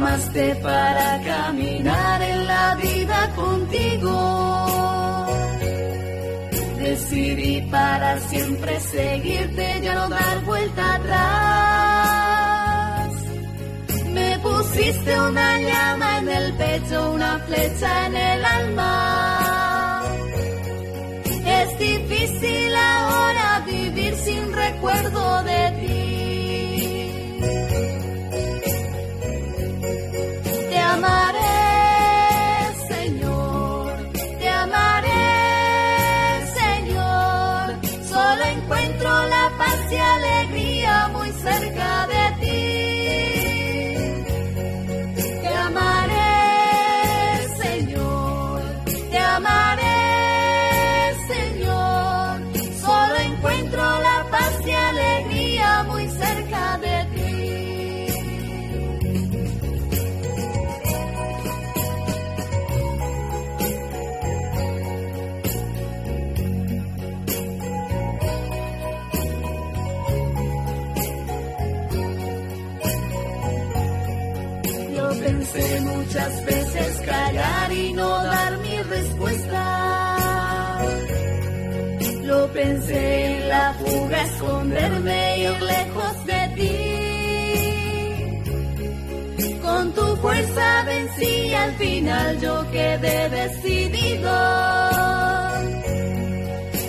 Llamaste para caminar en la vida contigo. Decidí para siempre seguirte, ya no dar vuelta atrás. Me pusiste una llama en el pecho, una flecha en el alma. Es difícil ahora vivir sin recuerdo de la paz fuga, esconderme ir lejos de ti. Con tu fuerza vencí, al final yo quedé decidido.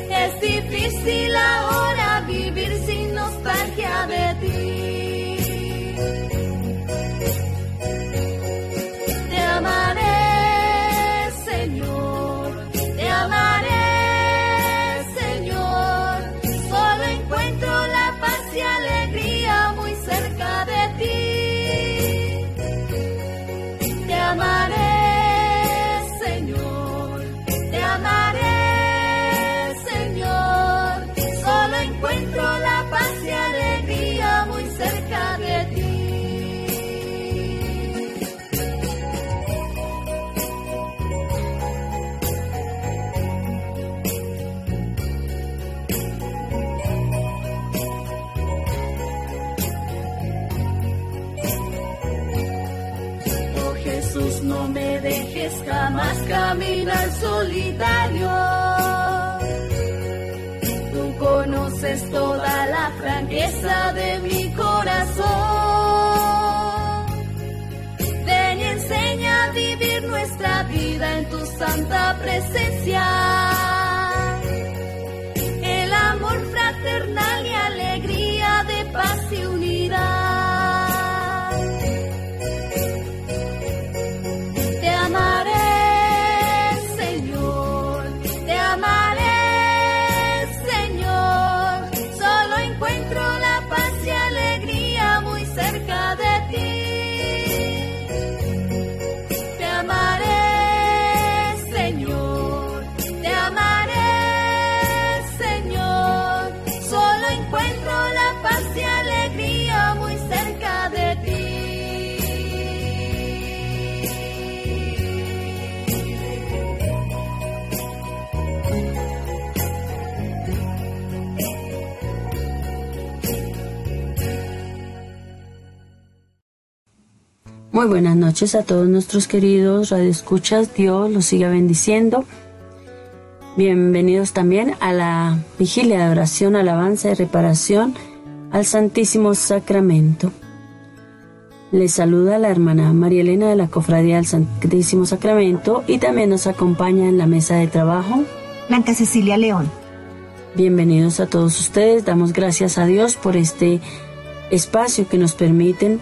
Es difícil ahora vivir sin nostalgia de ti. Caminar solitario. Tú conoces toda la franqueza de mi corazón. Ven y enseña a vivir nuestra vida en tu santa presencia. El amor fraternal Muy buenas noches a todos nuestros queridos radioescuchas. Dios los siga bendiciendo. Bienvenidos también a la vigilia de oración, alabanza y reparación al Santísimo Sacramento. Les saluda la hermana María Elena de la Cofradía del Santísimo Sacramento y también nos acompaña en la mesa de trabajo Blanca Cecilia León. Bienvenidos a todos ustedes. Damos gracias a Dios por este espacio que nos permiten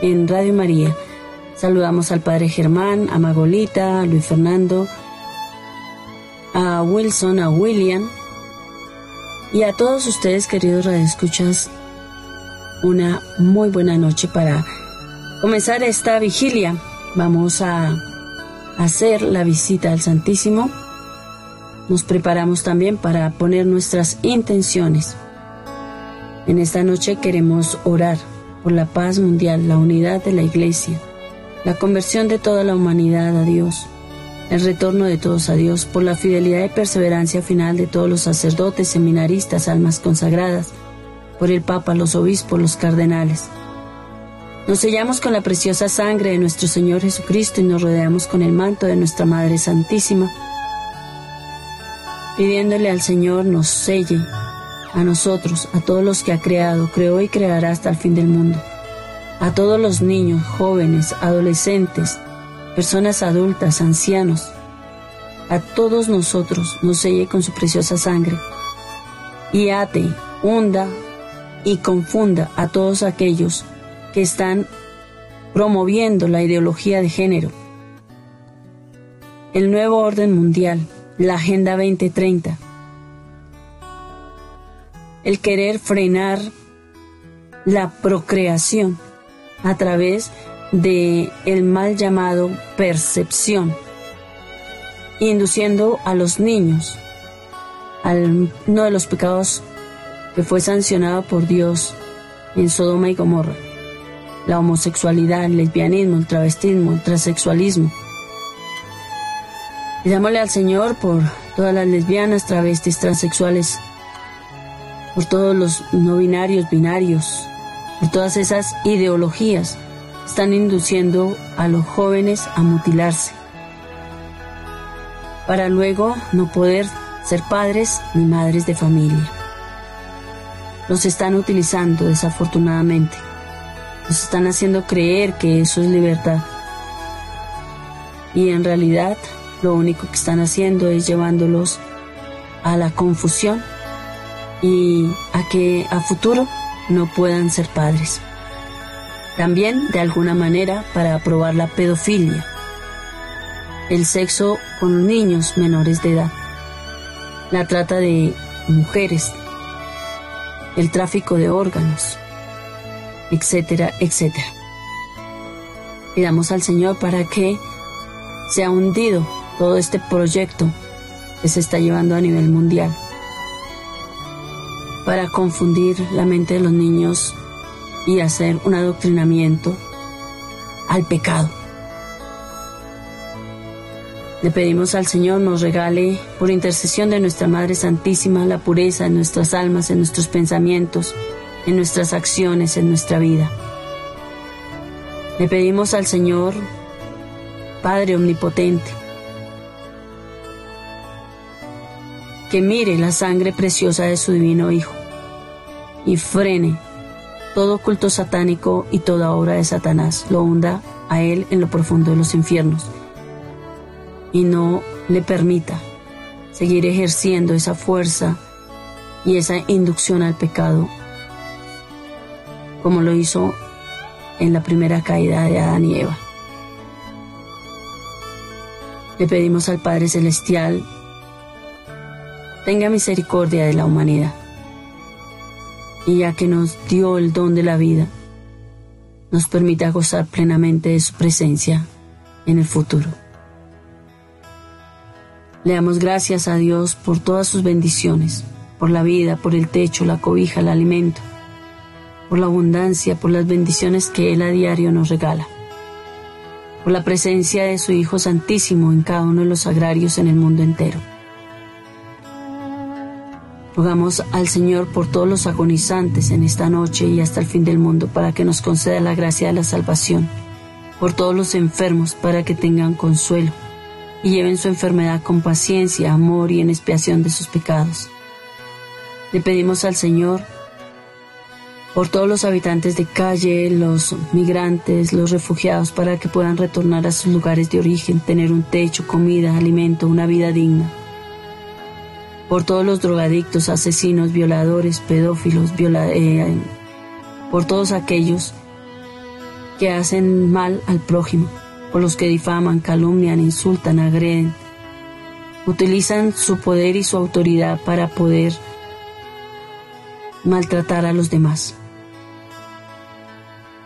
en Radio María. Saludamos al Padre Germán, a Magolita, a Luis Fernando, a Wilson, a William y a todos ustedes, queridos radioescuchas, una muy buena noche para comenzar esta vigilia. Vamos a hacer la visita al Santísimo. Nos preparamos también para poner nuestras intenciones. En esta noche queremos orar por la paz mundial, la unidad de la Iglesia, la conversión de toda la humanidad a Dios, el retorno de todos a Dios, por la fidelidad y perseverancia final de todos los sacerdotes, seminaristas, almas consagradas, por el Papa, los obispos, los cardenales, Nos sellamos con la preciosa sangre de nuestro Señor Jesucristo y nos rodeamos con el manto de nuestra Madre Santísima, pidiéndole al Señor nos selle a nosotros, a todos los que ha creado, creó y creará hasta el fin del mundo, a todos los niños, jóvenes, adolescentes, personas adultas, ancianos, a todos nosotros nos selle con su preciosa sangre y ate, hunda y confunda a todos aquellos que están promoviendo la ideología de género. El nuevo orden mundial, la Agenda 2030. El querer frenar la procreación a través de el mal llamado percepción, induciendo a los niños al uno de los pecados que fue sancionado por Dios en Sodoma y Gomorra la homosexualidad, el lesbianismo, el travestismo, el transexualismo. Pidámosle al Señor por todas las lesbianas, travestis, transexuales, por todos los no binarios, binarios, por todas esas ideologías están induciendo a los jóvenes a mutilarse, para luego no poder ser padres ni madres de familia. Los están utilizando desafortunadamente. Nos están haciendo creer que eso es libertad. Y en realidad lo único que están haciendo es llevándolos a la confusión y a que a futuro no puedan ser padres. También, de alguna manera, para aprobar la pedofilia, el sexo con niños menores de edad, la trata de mujeres, el tráfico de órganos, etcétera, etcétera. Pidamos al Señor para que sea hundido todo este proyecto que se está llevando a nivel mundial para confundir la mente de los niños y hacer un adoctrinamiento al pecado. Le pedimos al Señor nos regale, por intercesión de nuestra Madre Santísima, la pureza en nuestras almas, en nuestros pensamientos, en nuestras acciones, en nuestra vida. Le pedimos al Señor, Padre Omnipotente, que mire la sangre preciosa de su divino Hijo y frene todo culto satánico y toda obra de Satanás, lo hunda a él en lo profundo de los infiernos y no le permita seguir ejerciendo esa fuerza y esa inducción al pecado como lo hizo en la primera caída de Adán y Eva. Le pedimos al Padre Celestial, tenga misericordia de la humanidad, y ya que nos dio el don de la vida, nos permita gozar plenamente de su presencia en el futuro. Le damos gracias a Dios por todas sus bendiciones, por la vida, por el techo, la cobija, el alimento por la abundancia, por las bendiciones que Él a diario nos regala, por la presencia de su Hijo Santísimo en cada uno de los agrarios en el mundo entero. Rogamos al Señor por todos los agonizantes en esta noche y hasta el fin del mundo para que nos conceda la gracia de la salvación, por todos los enfermos para que tengan consuelo y lleven su enfermedad con paciencia, amor y en expiación de sus pecados. Le pedimos al Señor por todos los habitantes de calle, los migrantes, los refugiados, para que puedan retornar a sus lugares de origen, tener un techo, comida, alimento, una vida digna. Por todos los drogadictos, asesinos, violadores, pedófilos, eh, por todos aquellos que hacen mal al prójimo, por los que difaman, calumnian, insultan, agreden, utilizan su poder y su autoridad para poder maltratar a los demás,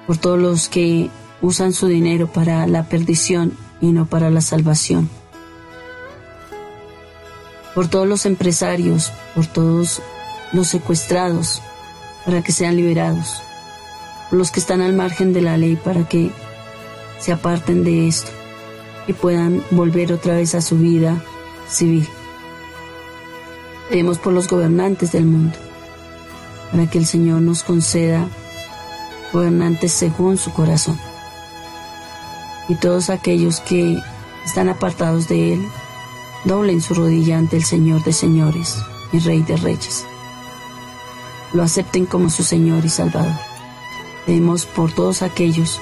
por todos los que usan su dinero para la perdición y no para la salvación, por todos los empresarios, por todos los secuestrados para que sean liberados, por los que están al margen de la ley para que se aparten de esto y puedan volver otra vez a su vida civil. Pedimos por los gobernantes del mundo para que el Señor nos conceda gobernantes según su corazón. Y todos aquellos que están apartados de Él, doblen su rodilla ante el Señor de señores y Rey de reyes. Lo acepten como su Señor y Salvador. Pedimos por todos aquellos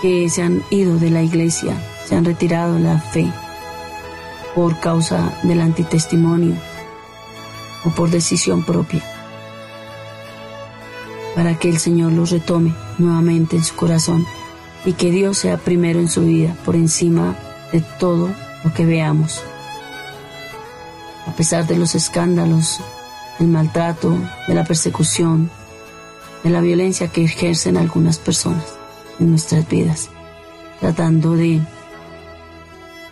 que se han ido de la iglesia, se han retirado la fe por causa del antitestimonio o por decisión propia, para que el Señor los retome nuevamente en su corazón y que Dios sea primero en su vida, por encima de todo lo que veamos. A pesar de los escándalos, del maltrato, de la persecución, de la violencia que ejercen algunas personas en nuestras vidas, tratando de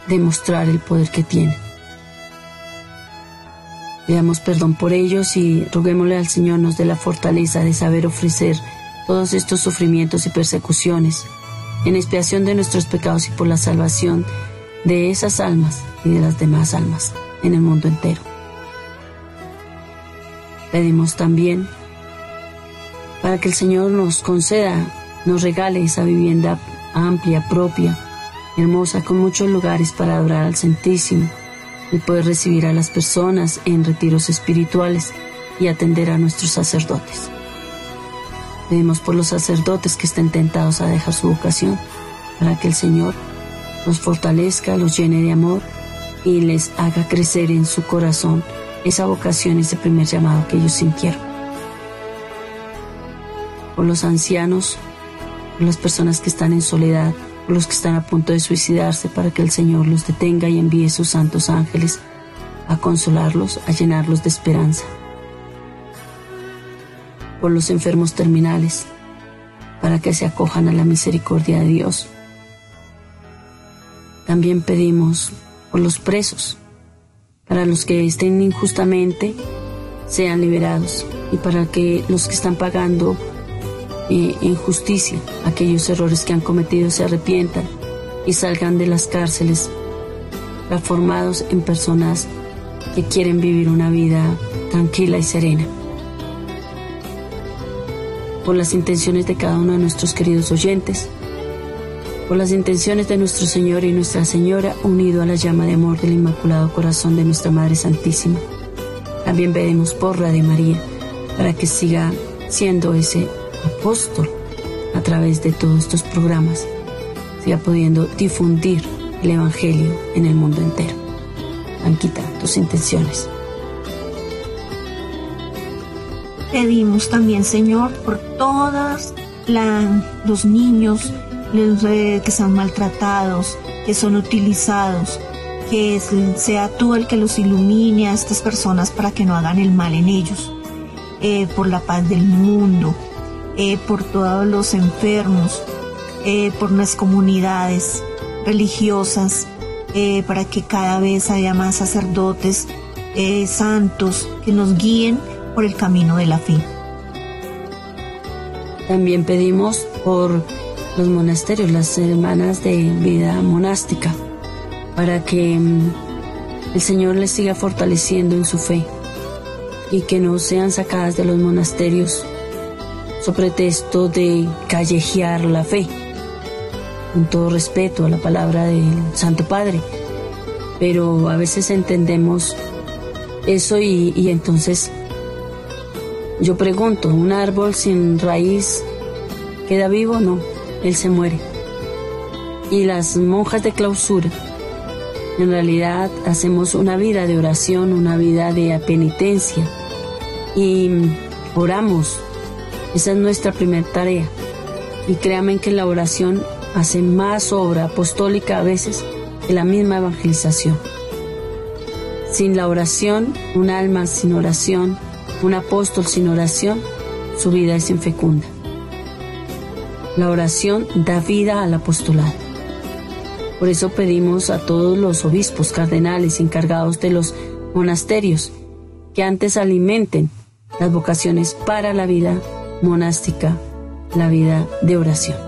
demostrar el poder que tienen. Veamos perdón por ellos y roguémosle al Señor nos dé la fortaleza de saber ofrecer todos estos sufrimientos y persecuciones en expiación de nuestros pecados y por la salvación de esas almas y de las demás almas en el mundo entero. Pedimos también para que el Señor nos conceda, nos regale esa vivienda amplia, propia, hermosa, con muchos lugares para adorar al Santísimo y poder recibir a las personas en retiros espirituales y atender a nuestros sacerdotes. Pedimos por los sacerdotes que estén tentados a dejar su vocación, para que el Señor los fortalezca, los llene de amor y les haga crecer en su corazón esa vocación, ese primer llamado que ellos sintieron. Por los ancianos, por las personas que están en soledad, por los que están a punto de suicidarse, para que el Señor los detenga y envíe sus santos ángeles a consolarlos, a llenarlos de esperanza por los enfermos terminales, para que se acojan a la misericordia de Dios. También pedimos por los presos, para los que estén injustamente sean liberados y para que los que están pagando eh, en justicia aquellos errores que han cometido se arrepientan y salgan de las cárceles transformados en personas que quieren vivir una vida tranquila y serena. Por las intenciones de cada uno de nuestros queridos oyentes, por las intenciones de nuestro Señor y Nuestra Señora unido a la llama de amor del Inmaculado Corazón de nuestra Madre Santísima. También pedimos por de María para que siga siendo ese apóstol a través de todos estos programas, siga pudiendo difundir el Evangelio en el mundo entero. Anquita, tus intenciones. Pedimos también, Señor, por todos los niños eh, que son maltratados, que son utilizados, que sea tú el que los ilumine a estas personas para que no hagan el mal en ellos, eh, por la paz del mundo, eh, por todos los enfermos, por las comunidades religiosas, para que cada vez haya más sacerdotes santos que nos guíen por el camino de la fe. También pedimos por los monasterios, las hermanas de vida monástica, para que mm, el Señor les siga fortaleciendo en su fe y que no sean sacadas de los monasterios sobre pretexto de callejear la fe, con todo respeto a la palabra del Santo Padre. Pero a veces entendemos eso y, entonces yo pregunto, ¿un árbol sin raíz queda vivo? No, él se muere. Y las monjas de clausura, en realidad hacemos una vida de oración, una vida de penitencia y oramos. Esa es nuestra primera tarea. Y créanme que la oración hace más obra apostólica a veces que la misma evangelización. Sin la oración, un alma sin oración un apóstol sin oración, su vida es infecunda. La oración da vida al apostolado. Por eso pedimos a todos los obispos, cardenales, encargados de los monasterios, que antes alimenten las vocaciones para la vida monástica, la vida de oración.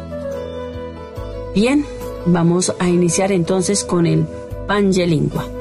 Bien, vamos a iniciar entonces con el Pangelingua.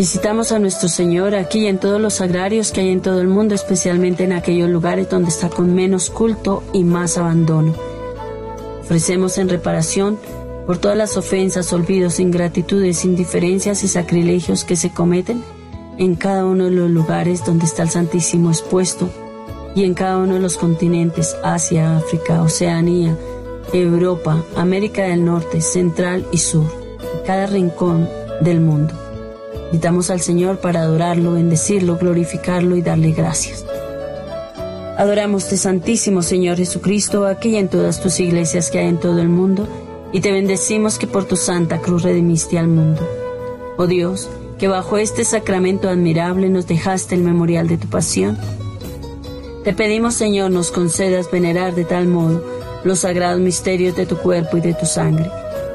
Visitamos a nuestro Señor aquí y en todos los agrarios que hay en todo el mundo, especialmente en aquellos lugares donde está con menos culto y más abandono. Ofrecemos en reparación por todas las ofensas, olvidos, ingratitudes, indiferencias y sacrilegios que se cometen en cada uno de los lugares donde está el Santísimo expuesto y en cada uno de los continentes, Asia, África, Oceanía, Europa, América del Norte, Central y Sur, en cada rincón del mundo. Invitamos al Señor para adorarlo, bendecirlo, glorificarlo y darle gracias. Adoramos te Santísimo Señor Jesucristo, aquí y en todas tus iglesias que hay en todo el mundo, y te bendecimos que por tu santa cruz redimiste al mundo. Oh Dios, que bajo este sacramento admirable nos dejaste el memorial de tu pasión. Te pedimos, Señor, nos concedas venerar de tal modo los sagrados misterios de tu cuerpo y de tu sangre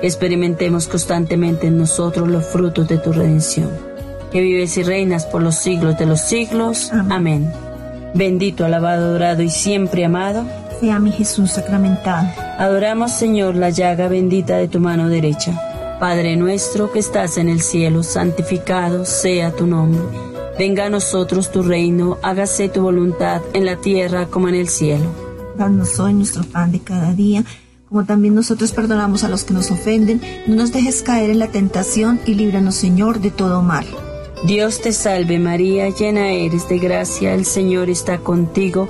experimentemos constantemente en nosotros los frutos de tu redención. Que vives y reinas por los siglos de los siglos. Amén. Bendito, alabado, adorado y siempre amado. Sea mi Jesús sacramentado. Adoramos, Señor, la llaga bendita de tu mano derecha. Padre nuestro que estás en el cielo, santificado sea tu nombre. Venga a nosotros tu reino, hágase tu voluntad en la tierra como en el cielo. Danos hoy nuestro pan de cada día como también nosotros perdonamos a los que nos ofenden, no nos dejes caer en la tentación y líbranos, Señor, de todo mal. Dios te salve María, llena eres de gracia, el Señor está contigo,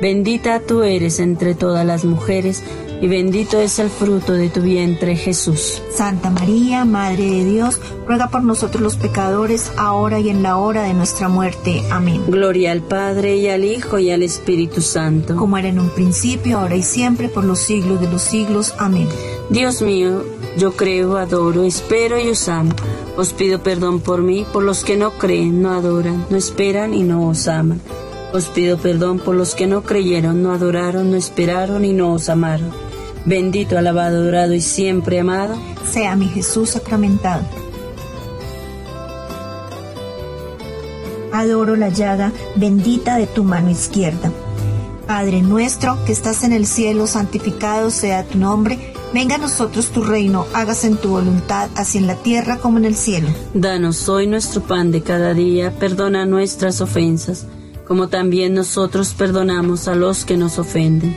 bendita tú eres entre todas las mujeres, y bendito es el fruto de tu vientre, Jesús. Santa María, Madre de Dios, ruega por nosotros los pecadores, ahora y en la hora de nuestra muerte. Amén. Gloria al Padre y al Hijo y al Espíritu Santo. Como era en un principio, ahora y siempre, por los siglos de los siglos. Amén. Dios mío, yo creo, adoro, espero y os amo. Os pido perdón por mí, por los que no creen, no adoran, no esperan y no os aman. Os pido perdón por los que no creyeron, no adoraron, no esperaron y no os amaron bendito, alabado, adorado y siempre amado, sea mi Jesús sacramentado. Adoro la llaga bendita de tu mano izquierda. Padre nuestro que estás en el cielo, santificado sea tu nombre. Venga a nosotros tu reino, hágase en tu voluntad, así en la tierra como en el cielo. Danos hoy nuestro pan de cada día, perdona nuestras ofensas, como también nosotros perdonamos a los que nos ofenden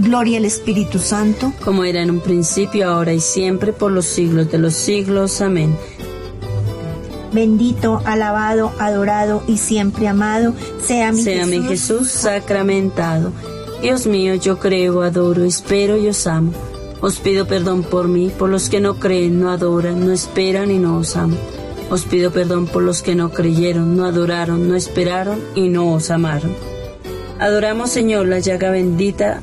Gloria al Espíritu Santo, como era en un principio, ahora y siempre, por los siglos de los siglos. Amén. Bendito, alabado, adorado y siempre amado sea mi sea Jesús. mi Jesús sacramentado. Dios mío, yo creo, adoro, espero y os amo. Os pido perdón por mí, por los que no creen, no adoran, no esperan y no os aman. Os pido perdón por los que no creyeron, no adoraron, no esperaron y no os amaron. Adoramos, Señor, la llaga bendita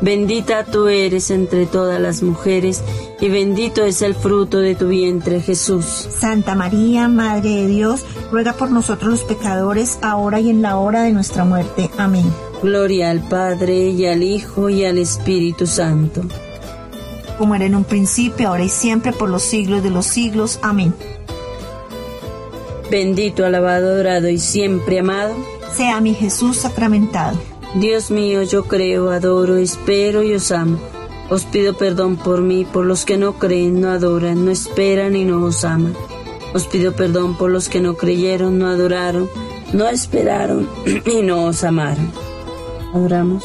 Bendita tú eres entre todas las mujeres, y bendito es el fruto de tu vientre, Jesús. Santa María, Madre de Dios, ruega por nosotros los pecadores, ahora y en la hora de nuestra muerte. Amén. Gloria al Padre, y al Hijo, y al Espíritu Santo. Como era en un principio, ahora y siempre, por los siglos de los siglos. Amén. Bendito, alabado, adorado y siempre amado. Sea mi Jesús sacramentado. Dios mío, yo creo, adoro, espero y os amo. Os pido perdón por mí, por los que no creen, no adoran, no esperan y no os aman. Os pido perdón por los que no creyeron, no adoraron, no esperaron y no os amaron. Adoramos.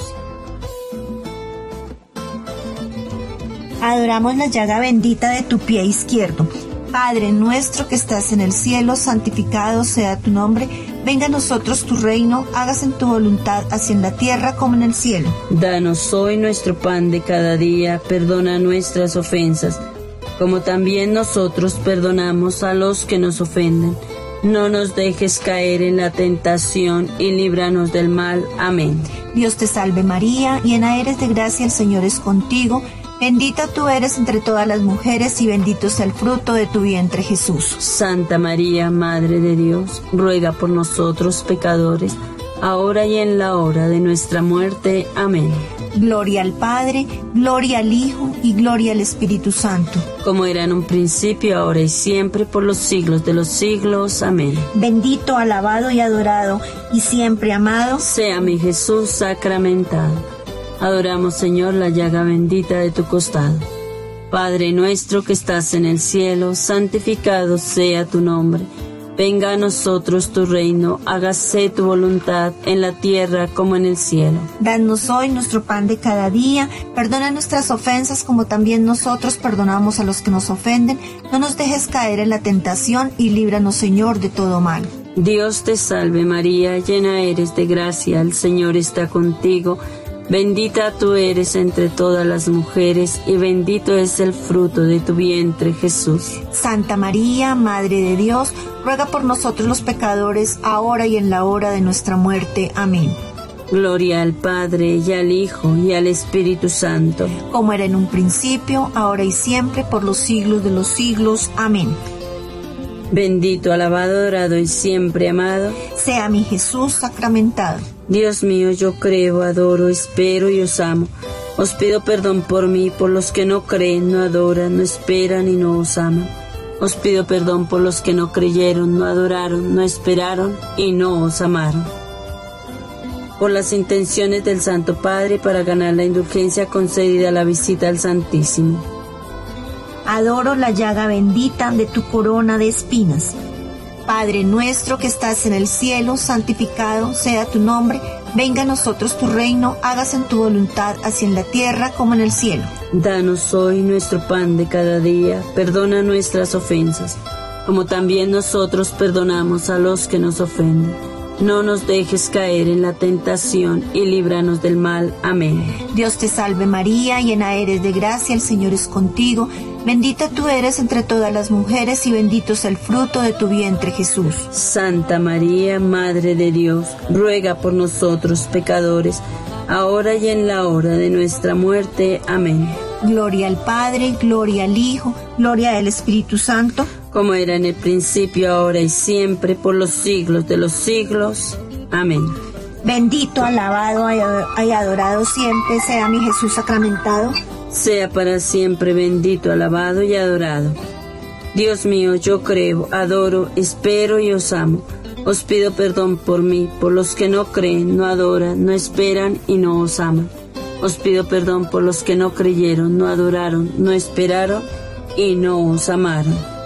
Adoramos la llaga bendita de tu pie izquierdo. Padre nuestro que estás en el cielo, santificado sea tu nombre Venga a nosotros tu reino, hágase en tu voluntad, así en la tierra como en el cielo. Danos hoy nuestro pan de cada día, perdona nuestras ofensas, como también nosotros perdonamos a los que nos ofenden. No nos dejes caer en la tentación y líbranos del mal. Amén. Dios te salve María, llena eres de gracia, el Señor es contigo. Bendita tú eres entre todas las mujeres y bendito es el fruto de tu vientre Jesús. Santa María, Madre de Dios, ruega por nosotros pecadores, ahora y en la hora de nuestra muerte. Amén. Gloria al Padre, gloria al Hijo y gloria al Espíritu Santo. Como era en un principio, ahora y siempre, por los siglos de los siglos. Amén. Bendito, alabado y adorado, y siempre amado, sea mi Jesús sacramentado Adoramos, Señor, la llaga bendita de tu costado. Padre nuestro que estás en el cielo, santificado sea tu nombre. Venga a nosotros tu reino, hágase tu voluntad en la tierra como en el cielo. Danos hoy nuestro pan de cada día, perdona nuestras ofensas como también nosotros perdonamos a los que nos ofenden, no nos dejes caer en la tentación y líbranos Señor de todo mal. Dios te salve María, llena eres de gracia, el Señor está contigo Bendita tú eres entre todas las mujeres y bendito es el fruto de tu vientre, Jesús. Santa María, Madre de Dios, ruega por nosotros los pecadores, ahora y en la hora de nuestra muerte. Amén. Gloria al Padre y al Hijo y al Espíritu Santo. Como era en un principio, ahora y siempre, por los siglos de los siglos. Amén. Bendito, alabado, adorado y siempre amado. Sea mi Jesús sacramentado. Dios mío, yo creo, adoro, espero y os amo. Os pido perdón por mí, por los que no creen, no adoran, no esperan y no os aman. Os pido perdón por los que no creyeron, no adoraron, no esperaron y no os amaron. Por las intenciones del Santo Padre para ganar la indulgencia concedida a la visita al Santísimo adoro la llaga bendita de tu corona de espinas. Padre nuestro que estás en el cielo, santificado sea tu nombre, venga a nosotros tu reino, hágase en tu voluntad, así en la tierra como en el cielo. Danos hoy nuestro pan de cada día, perdona nuestras ofensas, como también nosotros perdonamos a los que nos ofenden. No nos dejes caer en la tentación y líbranos del mal. Amén. Dios te salve María, llena eres de gracia, el Señor es contigo. Bendita tú eres entre todas las mujeres y bendito es el fruto de tu vientre Jesús. Santa María, Madre de Dios, ruega por nosotros pecadores, ahora y en la hora de nuestra muerte. Amén. Gloria al Padre, gloria al Hijo, gloria al Espíritu Santo. Como era en el principio, ahora y siempre, por los siglos de los siglos. Amén. Bendito, alabado y adorado siempre sea mi Jesús sacramentado sea para siempre bendito, alabado y adorado. Dios mío, yo creo, adoro, espero y os amo. Os pido perdón por mí, por los que no creen, no adoran, no esperan y no os aman. Os pido perdón por los que no creyeron, no adoraron, no esperaron y no os amaron.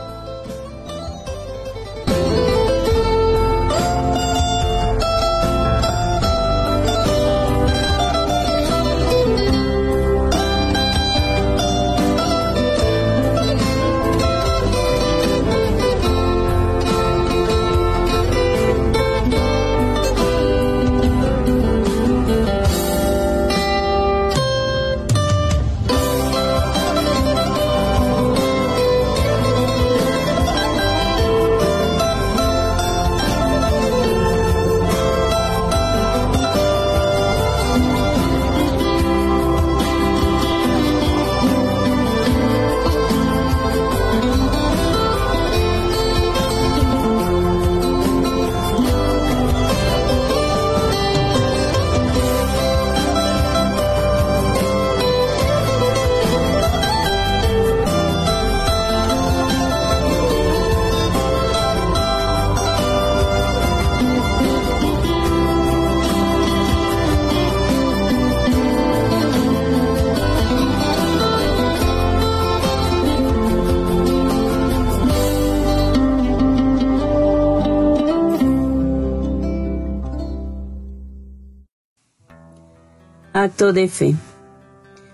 Acto de fe.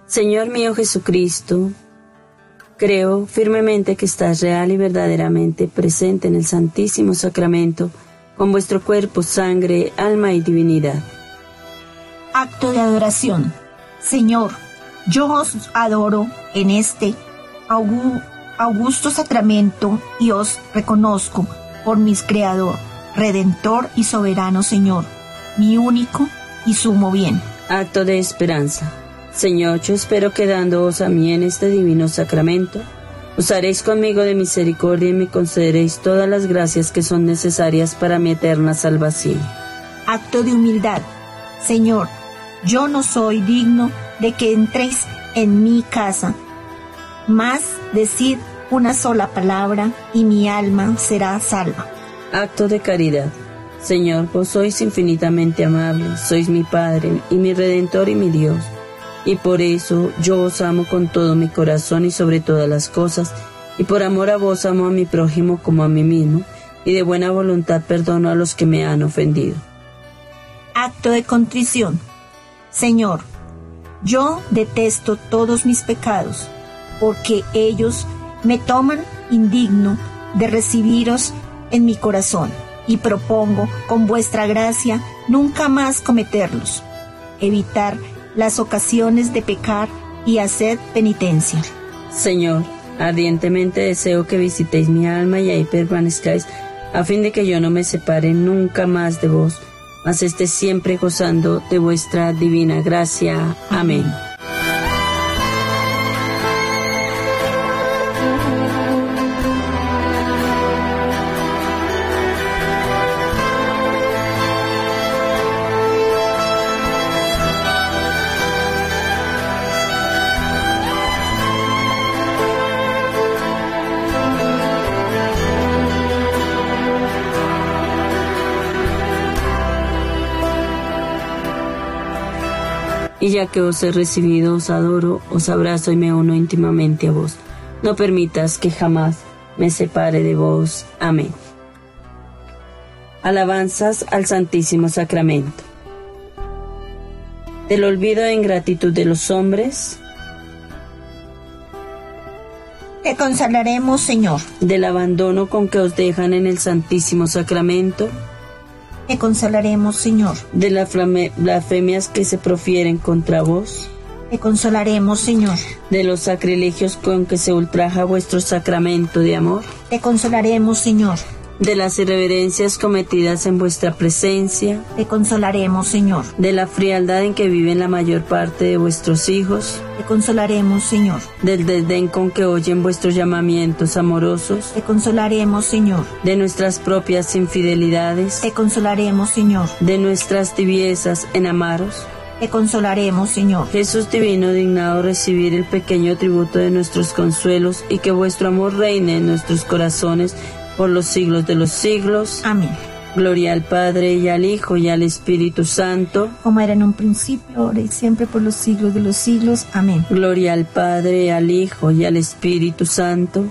Señor mío Jesucristo, creo firmemente que estás real y verdaderamente presente en el Santísimo Sacramento con vuestro cuerpo, sangre, alma y divinidad. Acto de adoración. Señor, yo os adoro en este augusto sacramento y os reconozco por mi Creador, Redentor y Soberano Señor, mi único y sumo bien acto de esperanza. Señor, yo espero que dándoos a mí en este divino sacramento, os haréis conmigo de misericordia y me concederéis todas las gracias que son necesarias para mi eterna salvación. Acto de humildad. Señor, yo no soy digno de que entréis en mi casa, mas decid una sola palabra y mi alma será salva. Acto de caridad. Señor, vos sois infinitamente amable, sois mi Padre y mi Redentor y mi Dios. Y por eso yo os amo con todo mi corazón y sobre todas las cosas, y por amor a vos amo a mi prójimo como a mí mismo, y de buena voluntad perdono a los que me han ofendido. Acto de contrición. Señor, yo detesto todos mis pecados, porque ellos me toman indigno de recibiros en mi corazón y propongo, con vuestra gracia, nunca más cometerlos, evitar las ocasiones de pecar y hacer penitencia. Señor, ardientemente deseo que visitéis mi alma y ahí permanezcáis, a fin de que yo no me separe nunca más de vos, mas esté siempre gozando de vuestra divina gracia. Amén. Y ya que os he recibido, os adoro, os abrazo y me uno íntimamente a vos. No permitas que jamás me separe de vos. Amén. Alabanzas al Santísimo Sacramento. Del olvido e ingratitud de los hombres. Te consolaremos, Señor. Del abandono con que os dejan en el Santísimo Sacramento te consolaremos, Señor. De las blasfemias que se profieren contra vos. Te consolaremos, Señor. De los sacrilegios con que se ultraja vuestro sacramento de amor. Te consolaremos, Señor de las irreverencias cometidas en vuestra presencia. Te consolaremos, Señor. De la frialdad en que viven la mayor parte de vuestros hijos. Te consolaremos, Señor. Del desdén con que oyen vuestros llamamientos amorosos. Te consolaremos, Señor. De nuestras propias infidelidades. Te consolaremos, Señor. De nuestras tibiezas en amaros. Te consolaremos, Señor. Jesús divino, dignado recibir el pequeño tributo de nuestros consuelos y que vuestro amor reine en nuestros corazones por los siglos de los siglos. Amén. Gloria al Padre y al Hijo y al Espíritu Santo. Como era en un principio, ahora y siempre por los siglos de los siglos. Amén. Gloria al Padre, al Hijo y al Espíritu Santo.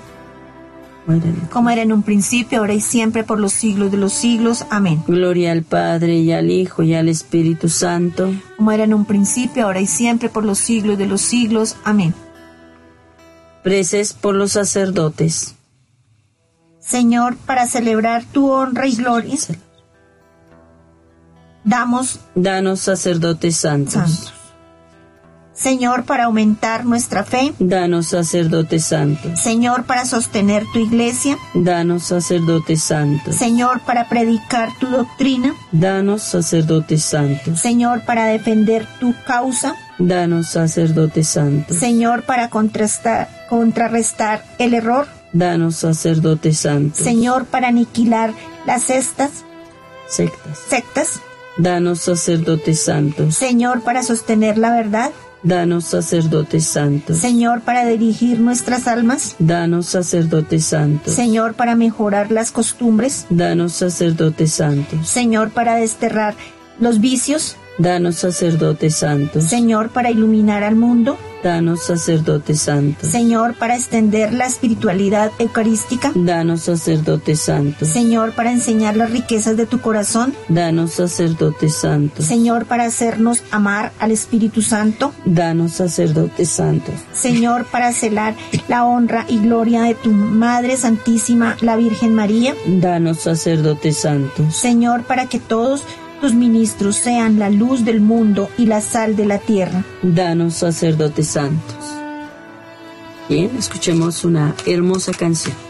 Como era en un principio, ahora y siempre por los siglos de los siglos. Amén. Gloria al Padre y al Hijo y al Espíritu Santo. Como era en un principio, ahora y siempre por los siglos de los siglos. Amén. Preces por los sacerdotes. Señor, para celebrar tu honra y gloria, damos, danos sacerdotes santos. Señor, para aumentar nuestra fe, danos sacerdotes santos. Señor, para sostener tu iglesia, danos sacerdotes santos. Señor, para predicar tu doctrina, danos sacerdotes santos. Señor, para defender tu causa, danos sacerdotes santos. Señor, para contrastar, contrarrestar el error, Danos sacerdotes santos. Señor, para aniquilar las cestas, sectas. sectas. Danos sacerdotes santos. Señor, para sostener la verdad. Danos sacerdotes santos. Señor, para dirigir nuestras almas. Danos sacerdotes santos. Señor, para mejorar las costumbres. Danos sacerdotes santos. Señor, para desterrar los vicios. Danos sacerdotes santos. Señor, para iluminar al mundo. Danos sacerdotes santos. Señor, para extender la espiritualidad eucarística. Danos sacerdotes santos. Señor, para enseñar las riquezas de tu corazón. Danos sacerdotes santos. Señor, para hacernos amar al Espíritu Santo. Danos sacerdotes santos. Señor, para celar la honra y gloria de tu Madre Santísima, la Virgen María. Danos sacerdotes santos. Señor, para que todos tus ministros sean la luz del mundo y la sal de la tierra. Danos sacerdotes santos. Bien, escuchemos una hermosa canción.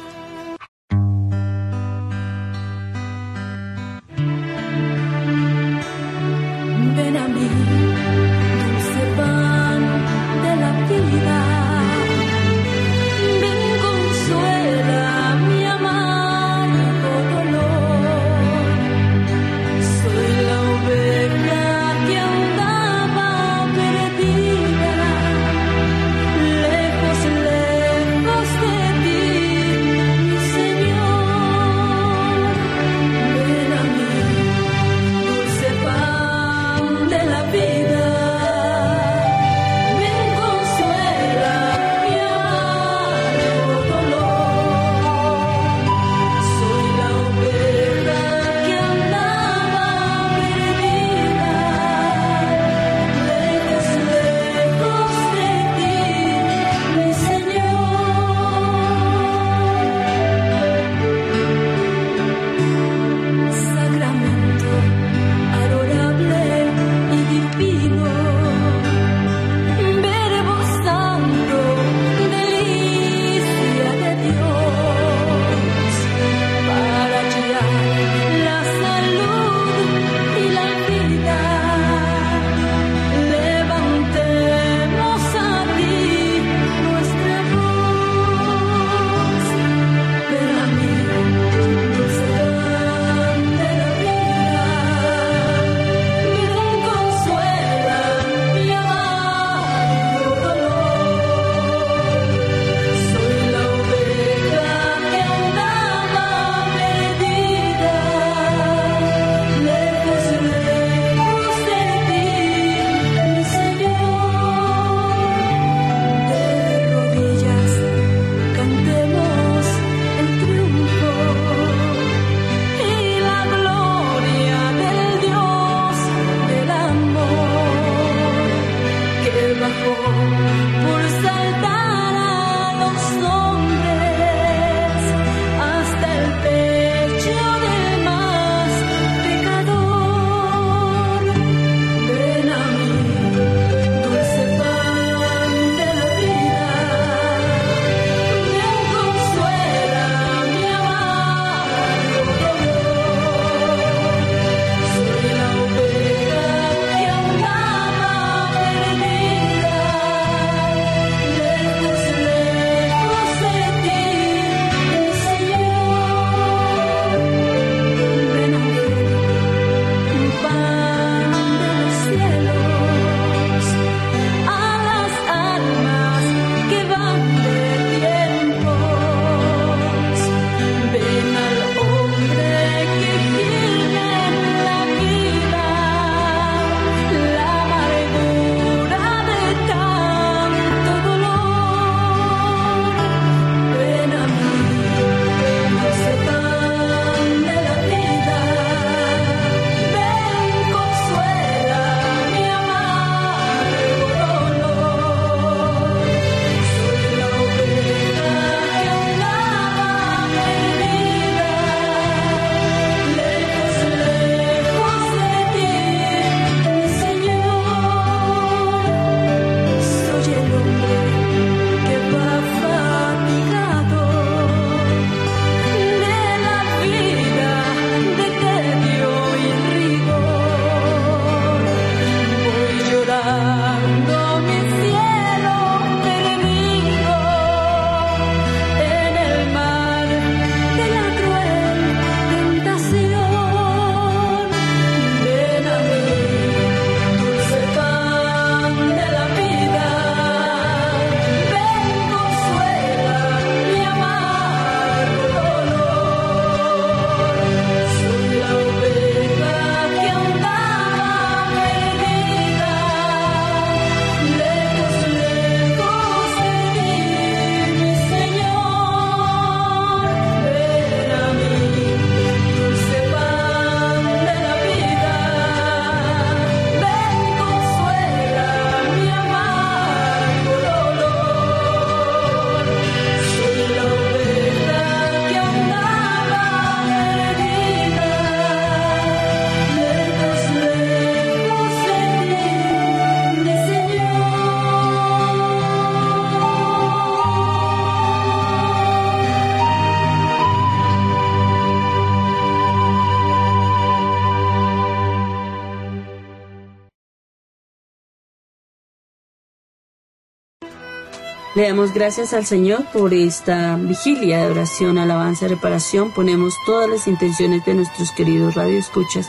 Le damos gracias al Señor por esta vigilia de oración, alabanza reparación. Ponemos todas las intenciones de nuestros queridos radioescuchas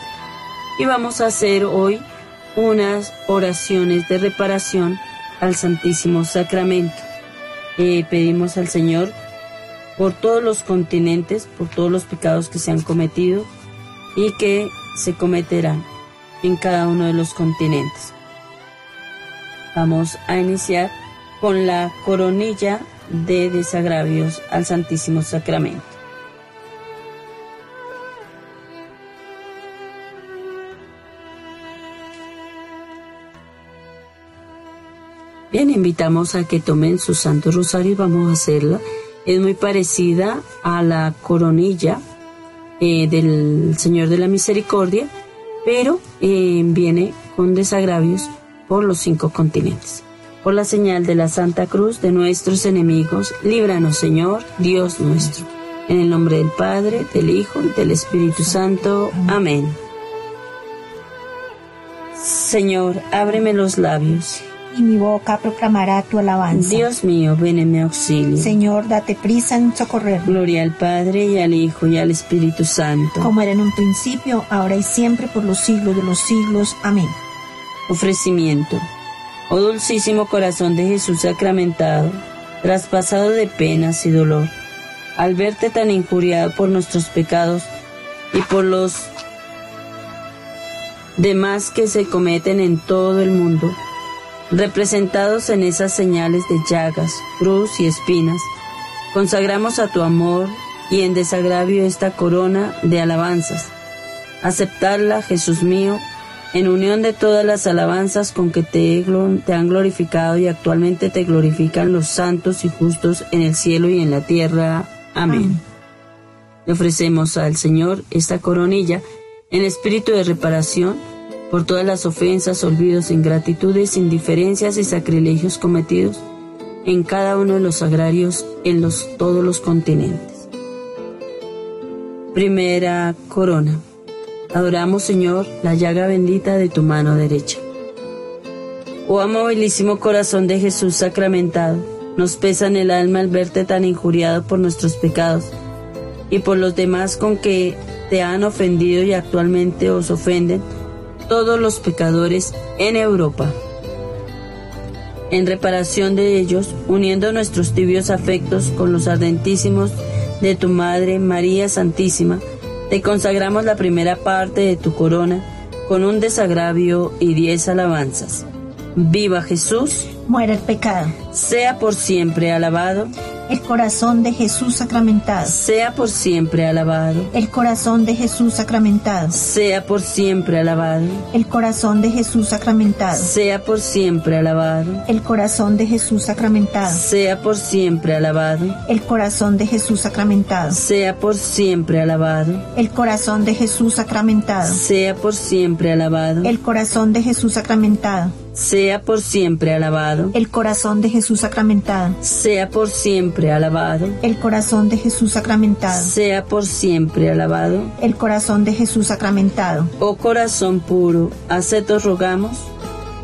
y vamos a hacer hoy unas oraciones de reparación al Santísimo Sacramento. Eh, pedimos al Señor por todos los continentes, por todos los pecados que se han cometido y que se cometerán en cada uno de los continentes. Vamos a iniciar con la coronilla de desagravios al Santísimo Sacramento. Bien, invitamos a que tomen su Santo Rosario y vamos a hacerla. Es muy parecida a la coronilla eh, del Señor de la Misericordia, pero eh, viene con desagravios por los cinco continentes. Por la señal de la Santa Cruz de nuestros enemigos, líbranos Señor, Dios nuestro. En el nombre del Padre, del Hijo y del Espíritu Santo. Amén. Señor, ábreme los labios y mi boca proclamará tu alabanza. Dios mío, ven en mi auxilio. Señor, date prisa en socorrer. Gloria al Padre y al Hijo y al Espíritu Santo. Como era en un principio, ahora y siempre, por los siglos de los siglos. Amén. Ofrecimiento. Oh dulcísimo corazón de Jesús sacramentado, traspasado de penas y dolor, al verte tan injuriado por nuestros pecados y por los demás que se cometen en todo el mundo, representados en esas señales de llagas, cruz y espinas, consagramos a tu amor y en desagravio esta corona de alabanzas. Aceptarla, Jesús mío, en unión de todas las alabanzas con que te, te, han glorificado y actualmente te glorifican los santos y justos en el cielo y en la tierra. Amén. Le ofrecemos al Señor esta coronilla en espíritu de reparación por todas las ofensas, olvidos, ingratitudes, indiferencias y sacrilegios cometidos en cada uno de los agrarios en los, todos los continentes. Primera corona. Adoramos, Señor, la llaga bendita de tu mano derecha. Oh amabilísimo corazón de Jesús sacramentado, nos pesa en el alma al verte tan injuriado por nuestros pecados y por los demás con que te han ofendido y actualmente os ofenden todos los pecadores en Europa. En reparación de ellos, uniendo nuestros tibios afectos con los ardentísimos de tu Madre María Santísima, te consagramos la primera parte de tu corona con un desagravio y diez alabanzas. Viva Jesús. Muera el pecado. Sea por siempre alabado el corazón de Jesús sacramentado. Sea por siempre alabado. El corazón de Jesús sacramentado. Sea por siempre alabado. El corazón de Jesús sacramentado. Sea por siempre alabado. El corazón de Jesús sacramentado. Sea por siempre alabado. El corazón de Jesús sacramentado. Sea por siempre alabado. El corazón de Jesús sacramentado. Sea por siempre alabado. El corazón de Jesús sacramentado sea por siempre alabado. El corazón de Jesús sacramentado. Sea por siempre alabado. El corazón de Jesús sacramentado. Sea por siempre alabado. El corazón de Jesús sacramentado. Oh corazón puro, acepto rogamos.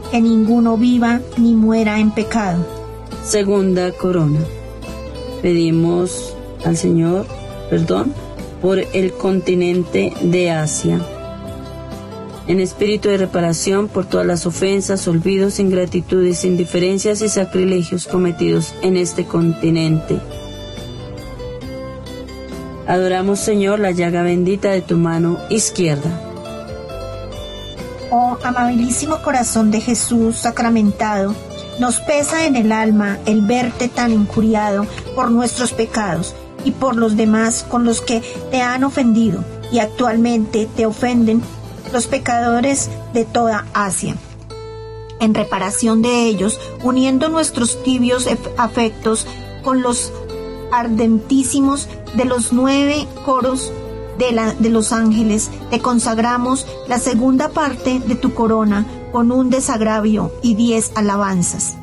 Que ninguno viva ni muera en pecado. Segunda corona. Pedimos al Señor perdón por el continente de Asia en espíritu de reparación por todas las ofensas, olvidos, ingratitudes, indiferencias y sacrilegios cometidos en este continente. Adoramos, Señor, la llaga bendita de tu mano izquierda. Oh amabilísimo corazón de Jesús sacramentado, nos pesa en el alma el verte tan injuriado por nuestros pecados y por los demás con los que te han ofendido y actualmente te ofenden los pecadores de toda Asia. En reparación de ellos, uniendo nuestros tibios afectos con los ardentísimos de los nueve coros de, la, de los ángeles, te consagramos la segunda parte de tu corona con un desagravio y diez alabanzas.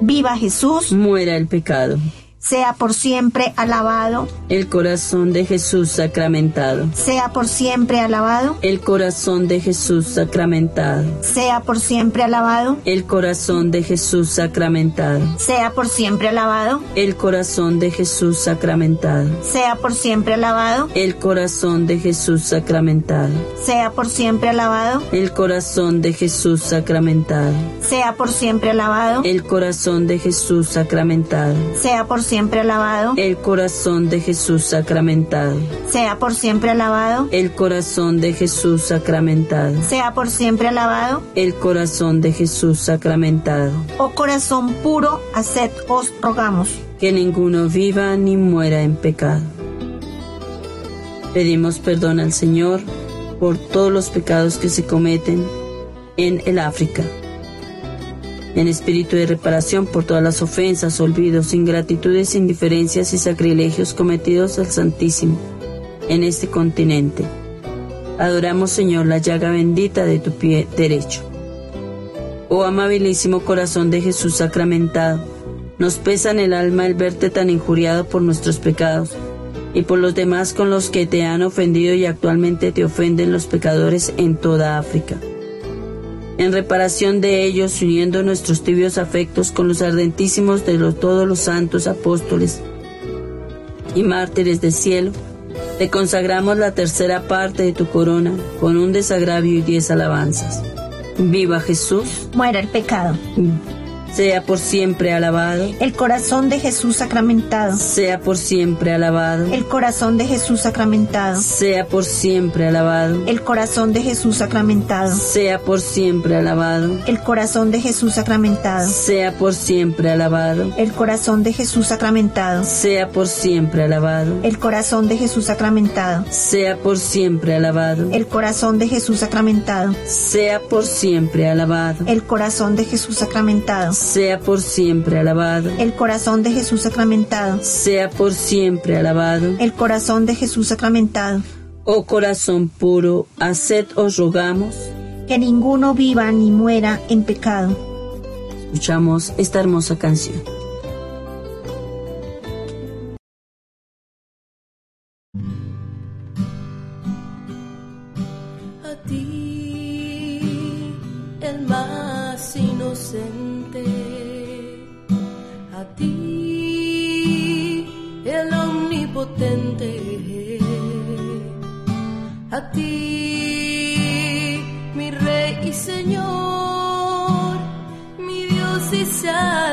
Viva Jesús. Muera el pecado. Sea por siempre alabado. El corazón de Jesús sacramentado. Sea por siempre alabado. El corazón de Jesús sacramentado. Sea por siempre alabado. El corazón de Jesús sacramentado. Sea por siempre alabado. El corazón de Jesús sacramentado. Sea por siempre alabado. El corazón de Jesús sacramentado. Sea por siempre alabado. El corazón de Jesús sacramentado. Sea por siempre alabado. El corazón de Jesús sacramentado. Sea por siempre alabado. El corazón de Jesús sacramentado. Sea por siempre alabado. El corazón de Jesús sacramentado. Sea por siempre alabado. El corazón de Jesús sacramentado. Oh corazón puro, haced os rogamos. Que ninguno viva ni muera en pecado. Pedimos perdón al Señor por todos los pecados que se cometen en el África en espíritu de reparación por todas las ofensas, olvidos, ingratitudes, indiferencias y sacrilegios cometidos al Santísimo en este continente. Adoramos, Señor, la llaga bendita de tu pie derecho. Oh amabilísimo corazón de Jesús sacramentado, nos pesa en el alma el verte tan injuriado por nuestros pecados y por los demás con los que te han ofendido y actualmente te ofenden los pecadores en toda África en reparación de ellos, uniendo nuestros tibios afectos con los ardentísimos de todos los santos apóstoles y mártires del cielo, te consagramos la tercera parte de tu corona con un desagravio y diez alabanzas. Viva Jesús. Muera el pecado sea por siempre alabado. El corazón de Jesús sacramentado, sea por siempre alabado. El corazón de Jesús sacramentado, sea por siempre alabado. El corazón de Jesús sacramentado, sea por siempre alabado. El corazón de Jesús sacramentado, sea por siempre alabado. El corazón de Jesús sacramentado, sea por siempre alabado. El corazón de Jesús sacramentado, sea por siempre alabado. El corazón de Jesús sacramentado, sea por siempre alabado. El corazón de Jesús sacramentado sea por siempre alabado. El corazón de Jesús sacramentado, sea por siempre alabado. El corazón de Jesús sacramentado. Oh corazón puro, haced os rogamos. Que ninguno viva ni muera en pecado. Escuchamos esta hermosa canción inocente. A ti, el omnipotente. A ti, mi rey y señor, mi Dios y santo.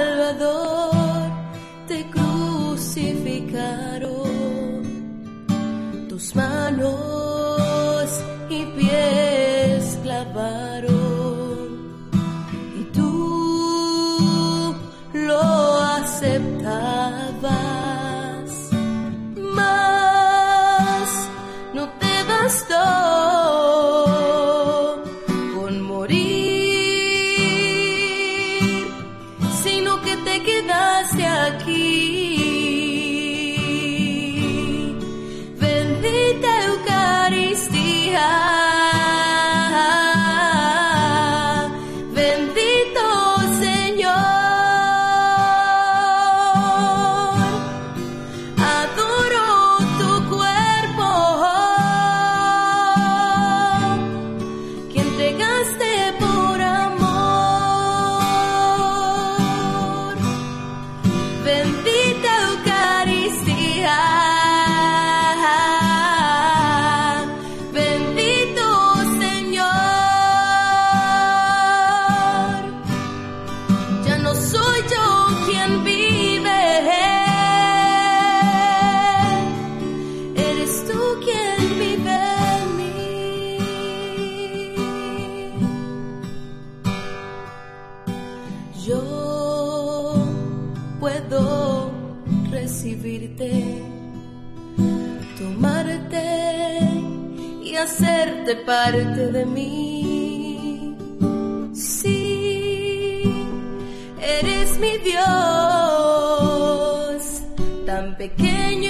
Parte de mí. Sí, eres mi Dios, tan pequeño.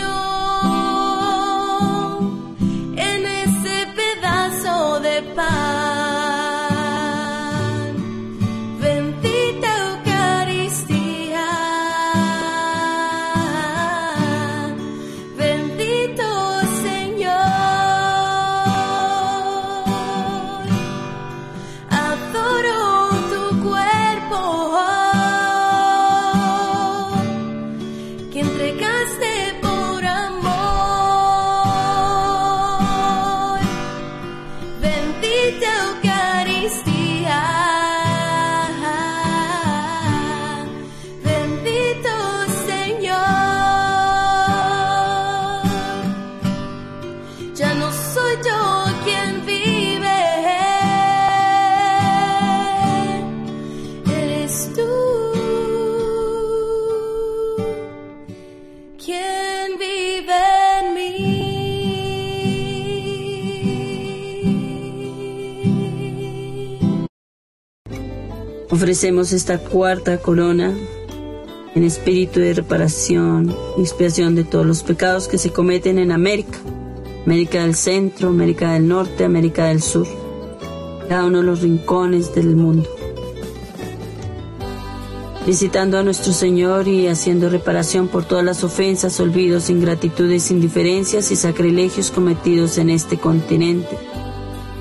Ofrecemos esta cuarta corona en espíritu de reparación expiación de todos los pecados que se cometen en América, América del Centro, América del Norte, América del Sur, cada uno de los rincones del mundo. Visitando a nuestro Señor y haciendo reparación por todas las ofensas, olvidos, ingratitudes, indiferencias y sacrilegios cometidos en este continente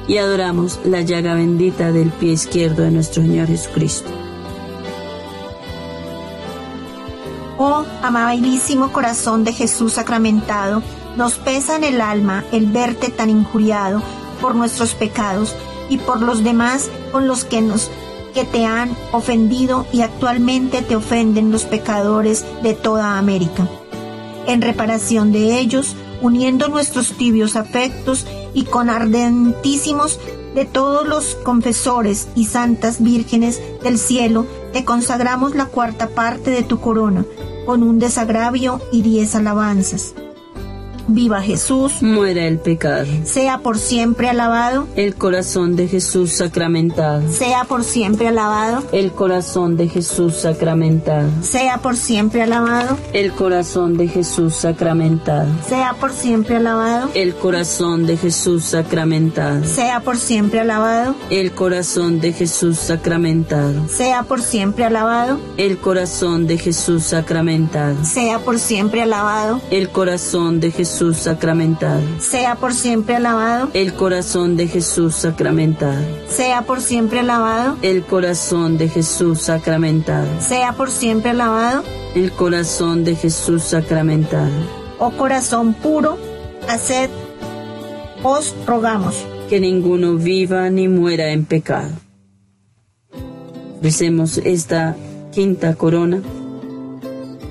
y adoramos la llaga bendita del pie izquierdo de nuestro Señor Jesucristo. Oh amabilísimo corazón de Jesús sacramentado, nos pesa en el alma el verte tan injuriado por nuestros pecados y por los demás con los que nos que te han ofendido y actualmente te ofenden los pecadores de toda América. En reparación de ellos, uniendo nuestros tibios afectos y con ardentísimos de todos los confesores y santas vírgenes del cielo, te consagramos la cuarta parte de tu corona, con un desagravio y diez alabanzas. Viva Jesús. Muera el pecado. Sea por siempre alabado. El corazón de Jesús sacramentado. Sea por siempre alabado. El corazón de Jesús sacramentado. Sea por siempre alabado. El corazón de Jesús sacramentado. Sea por siempre alabado. El corazón de Jesús sacramentado. Sea por siempre alabado. El corazón de Jesús sacramentado. Sea por siempre alabado. El corazón de Jesús sacramentado. Sea por siempre alabado. El corazón de Jesús Jesús sacramentado. Sea por siempre alabado. El corazón de Jesús sacramentado. Sea por siempre alabado. El corazón de Jesús sacramentado. Sea por siempre alabado. El corazón de Jesús sacramentado. Oh corazón puro, haced, os rogamos. Que ninguno viva ni muera en pecado. Ofrecemos esta quinta corona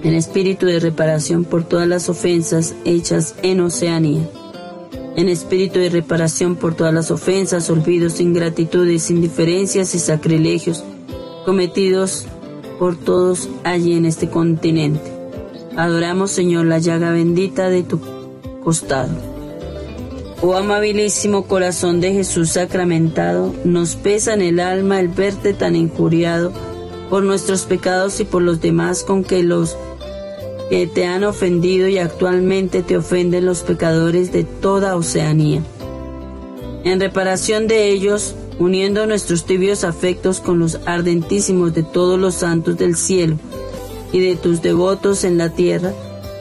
en espíritu de reparación por todas las ofensas hechas en Oceanía, en espíritu de reparación por todas las ofensas, olvidos, ingratitudes, indiferencias y sacrilegios cometidos por todos allí en este continente. Adoramos, Señor, la llaga bendita de tu costado. Oh amabilísimo corazón de Jesús sacramentado, nos pesa en el alma el verte tan injuriado por nuestros pecados y por los demás con que los que te han ofendido y actualmente te ofenden los pecadores de toda Oceanía. En reparación de ellos, uniendo nuestros tibios afectos con los ardentísimos de todos los santos del cielo y de tus devotos en la tierra,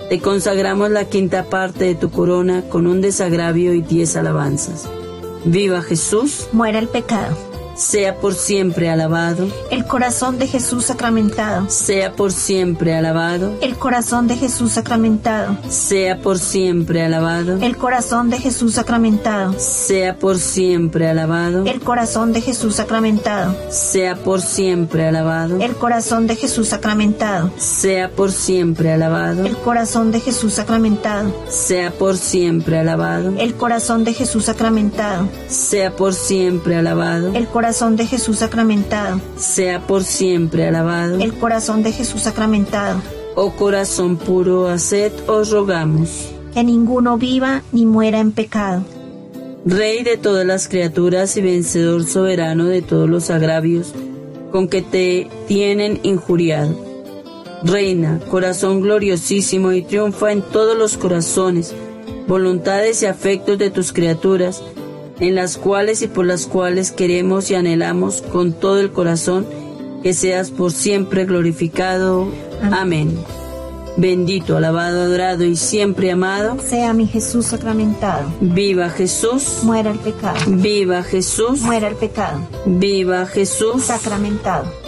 te consagramos la quinta parte de tu corona con un desagravio y diez alabanzas. Viva Jesús. Muera el pecado sea por siempre alabado. El corazón de Jesús sacramentado, sea por siempre alabado. El corazón de Jesús sacramentado, sea por siempre alabado. El corazón de Jesús sacramentado, sea por siempre alabado. El corazón de Jesús sacramentado, sea por siempre alabado. El corazón de Jesús sacramentado, sea por siempre alabado. El corazón de Jesús sacramentado, sea por siempre alabado. El corazón de Jesús sacramentado, sea por siempre alabado. El corazón de Jesús sacramentado. Sea por siempre alabado. El corazón de Jesús sacramentado. Oh corazón puro, haced, os rogamos. Que ninguno viva ni muera en pecado. Rey de todas las criaturas y vencedor soberano de todos los agravios con que te tienen injuriado. Reina, corazón gloriosísimo y triunfa en todos los corazones, voluntades y afectos de tus criaturas, en las cuales y por las cuales queremos y anhelamos con todo el corazón que seas por siempre glorificado. Amén. Bendito, alabado, adorado y siempre amado. Sea mi Jesús sacramentado. Viva Jesús. Muera el pecado. Viva Jesús. Muera el pecado. Viva Jesús. Sacramentado.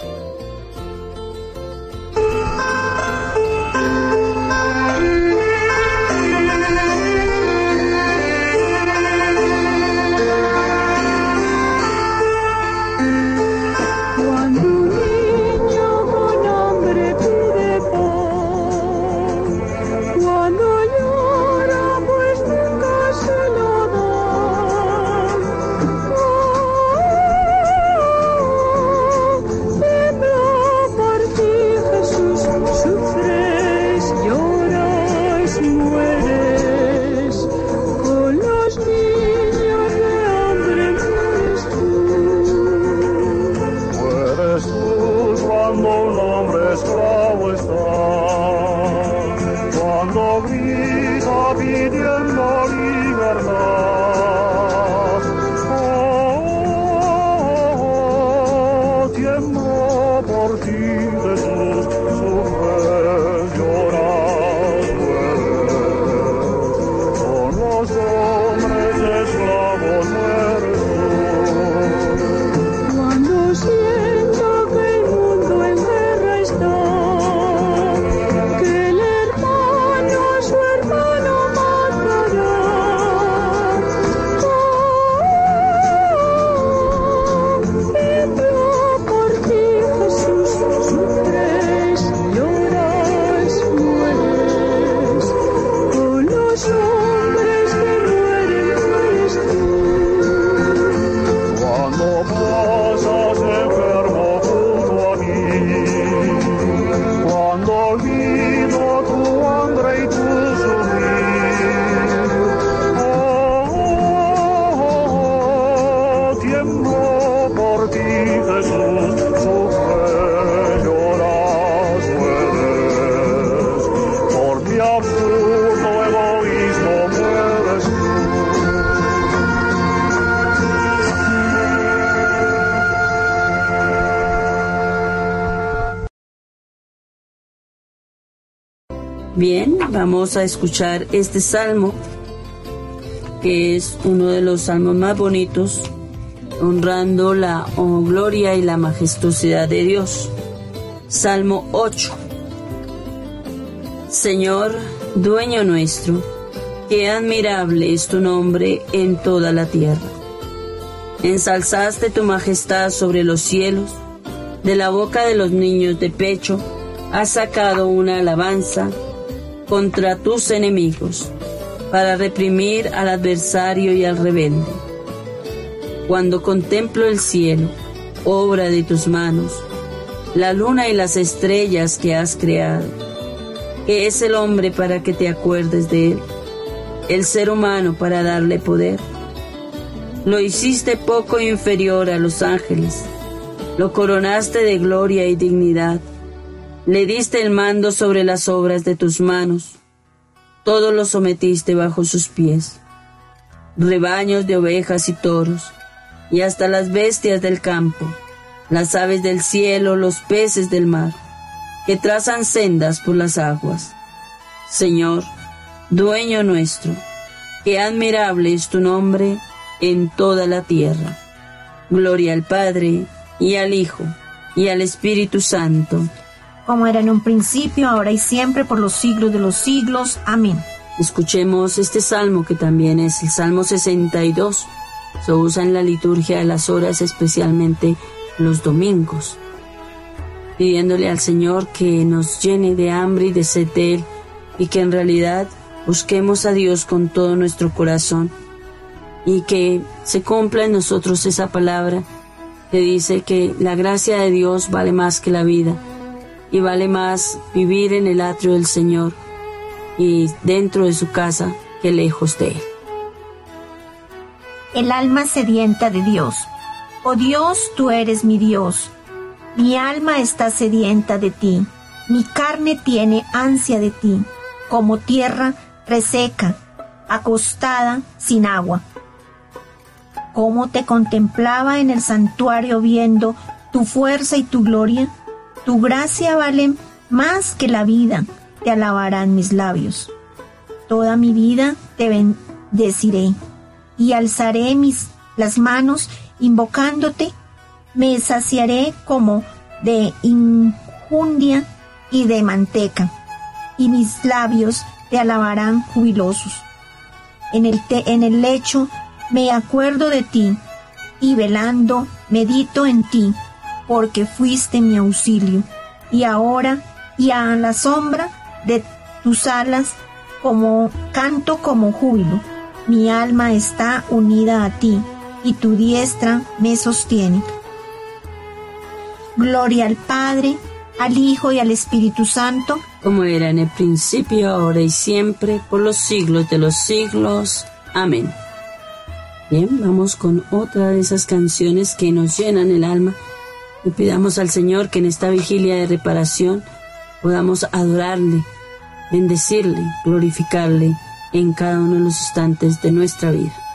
Bien, vamos a escuchar este salmo, que es uno de los salmos más bonitos, honrando la gloria y la majestuosidad de Dios. Salmo 8. Señor, dueño nuestro, qué admirable es tu nombre en toda la tierra. Ensalzaste tu majestad sobre los cielos, de la boca de los niños de pecho has sacado una alabanza contra tus enemigos, para reprimir al adversario y al rebelde. Cuando contemplo el cielo, obra de tus manos, la luna y las estrellas que has creado, que es el hombre para que te acuerdes de él, el ser humano para darle poder. Lo hiciste poco inferior a los ángeles, lo coronaste de gloria y dignidad le diste el mando sobre las obras de tus manos. Todo lo sometiste bajo sus pies. Rebaños de ovejas y toros, y hasta las bestias del campo, las aves del cielo, los peces del mar, que trazan sendas por las aguas. Señor, dueño nuestro, qué admirable es tu nombre en toda la tierra. Gloria al Padre, y al Hijo, y al Espíritu Santo como era en un principio, ahora y siempre, por los siglos de los siglos. Amén. Escuchemos este salmo que también es el Salmo 62. Se usa en la liturgia de las horas, especialmente los domingos, pidiéndole al Señor que nos llene de hambre y de sed de Él y que en realidad busquemos a Dios con todo nuestro corazón y que se cumpla en nosotros esa palabra que dice que la gracia de Dios vale más que la vida y vale más vivir en el atrio del Señor y dentro de su casa que lejos de él. El alma sedienta de Dios. Oh Dios, tú eres mi Dios. Mi alma está sedienta de ti. Mi carne tiene ansia de ti, como tierra reseca, acostada sin agua. Cómo te contemplaba en el santuario viendo tu fuerza y tu gloria tu gracia vale más que la vida, te alabarán mis labios. Toda mi vida te bendeciré y alzaré mis las manos invocándote, me saciaré como de injundia y de manteca, y mis labios te alabarán jubilosos. En el, en el lecho me acuerdo de ti, y velando medito en ti porque fuiste mi auxilio, y ahora, y a la sombra de tus alas, como canto como júbilo, mi alma está unida a ti, y tu diestra me sostiene. Gloria al Padre, al Hijo y al Espíritu Santo, como era en el principio, ahora y siempre, por los siglos de los siglos. Amén. Bien, vamos con otra de esas canciones que nos llenan el alma pidamos al Señor que en esta vigilia de reparación podamos adorarle, bendecirle, glorificarle en cada uno de los instantes de nuestra vida.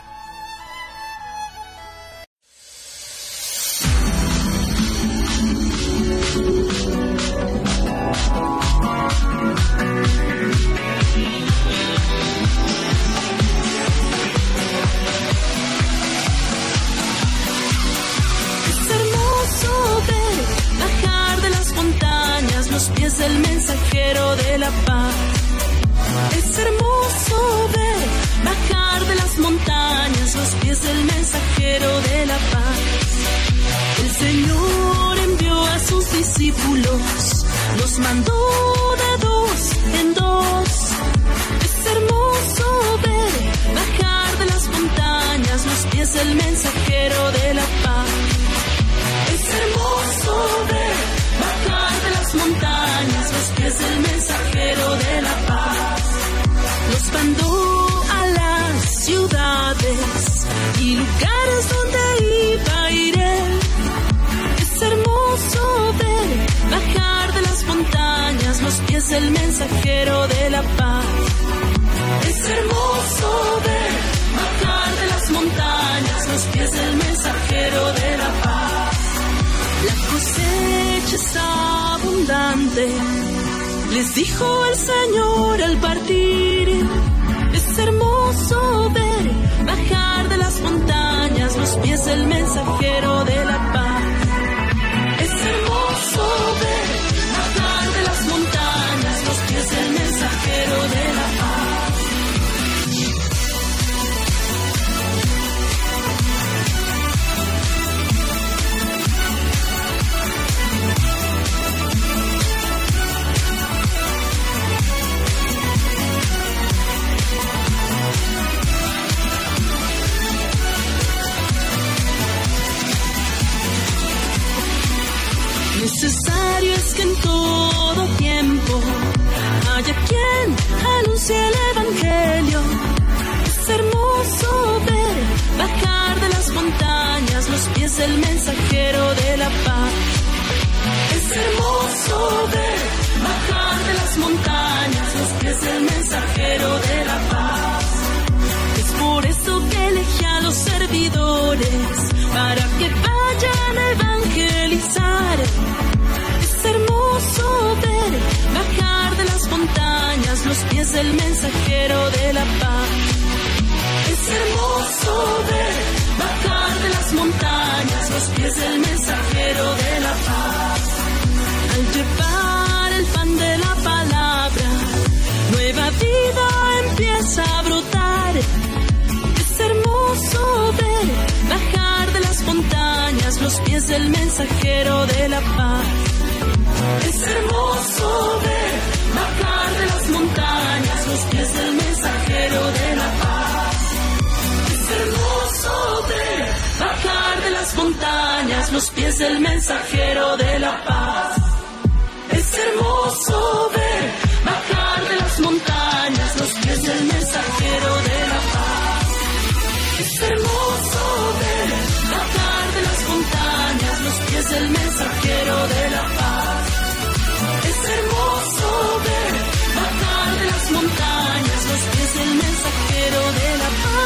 Del mensajero de la paz. Es hermoso ver bajar de las montañas los pies del mensajero de la paz. Es hermoso ver bajar de las montañas los pies del mensajero de la paz. Es hermoso ver bajar de las montañas los pies del mensajero de la paz. Es hermoso pies del mensajero de la paz. Es hermoso ver bajar de las montañas los pies del mensajero de la paz.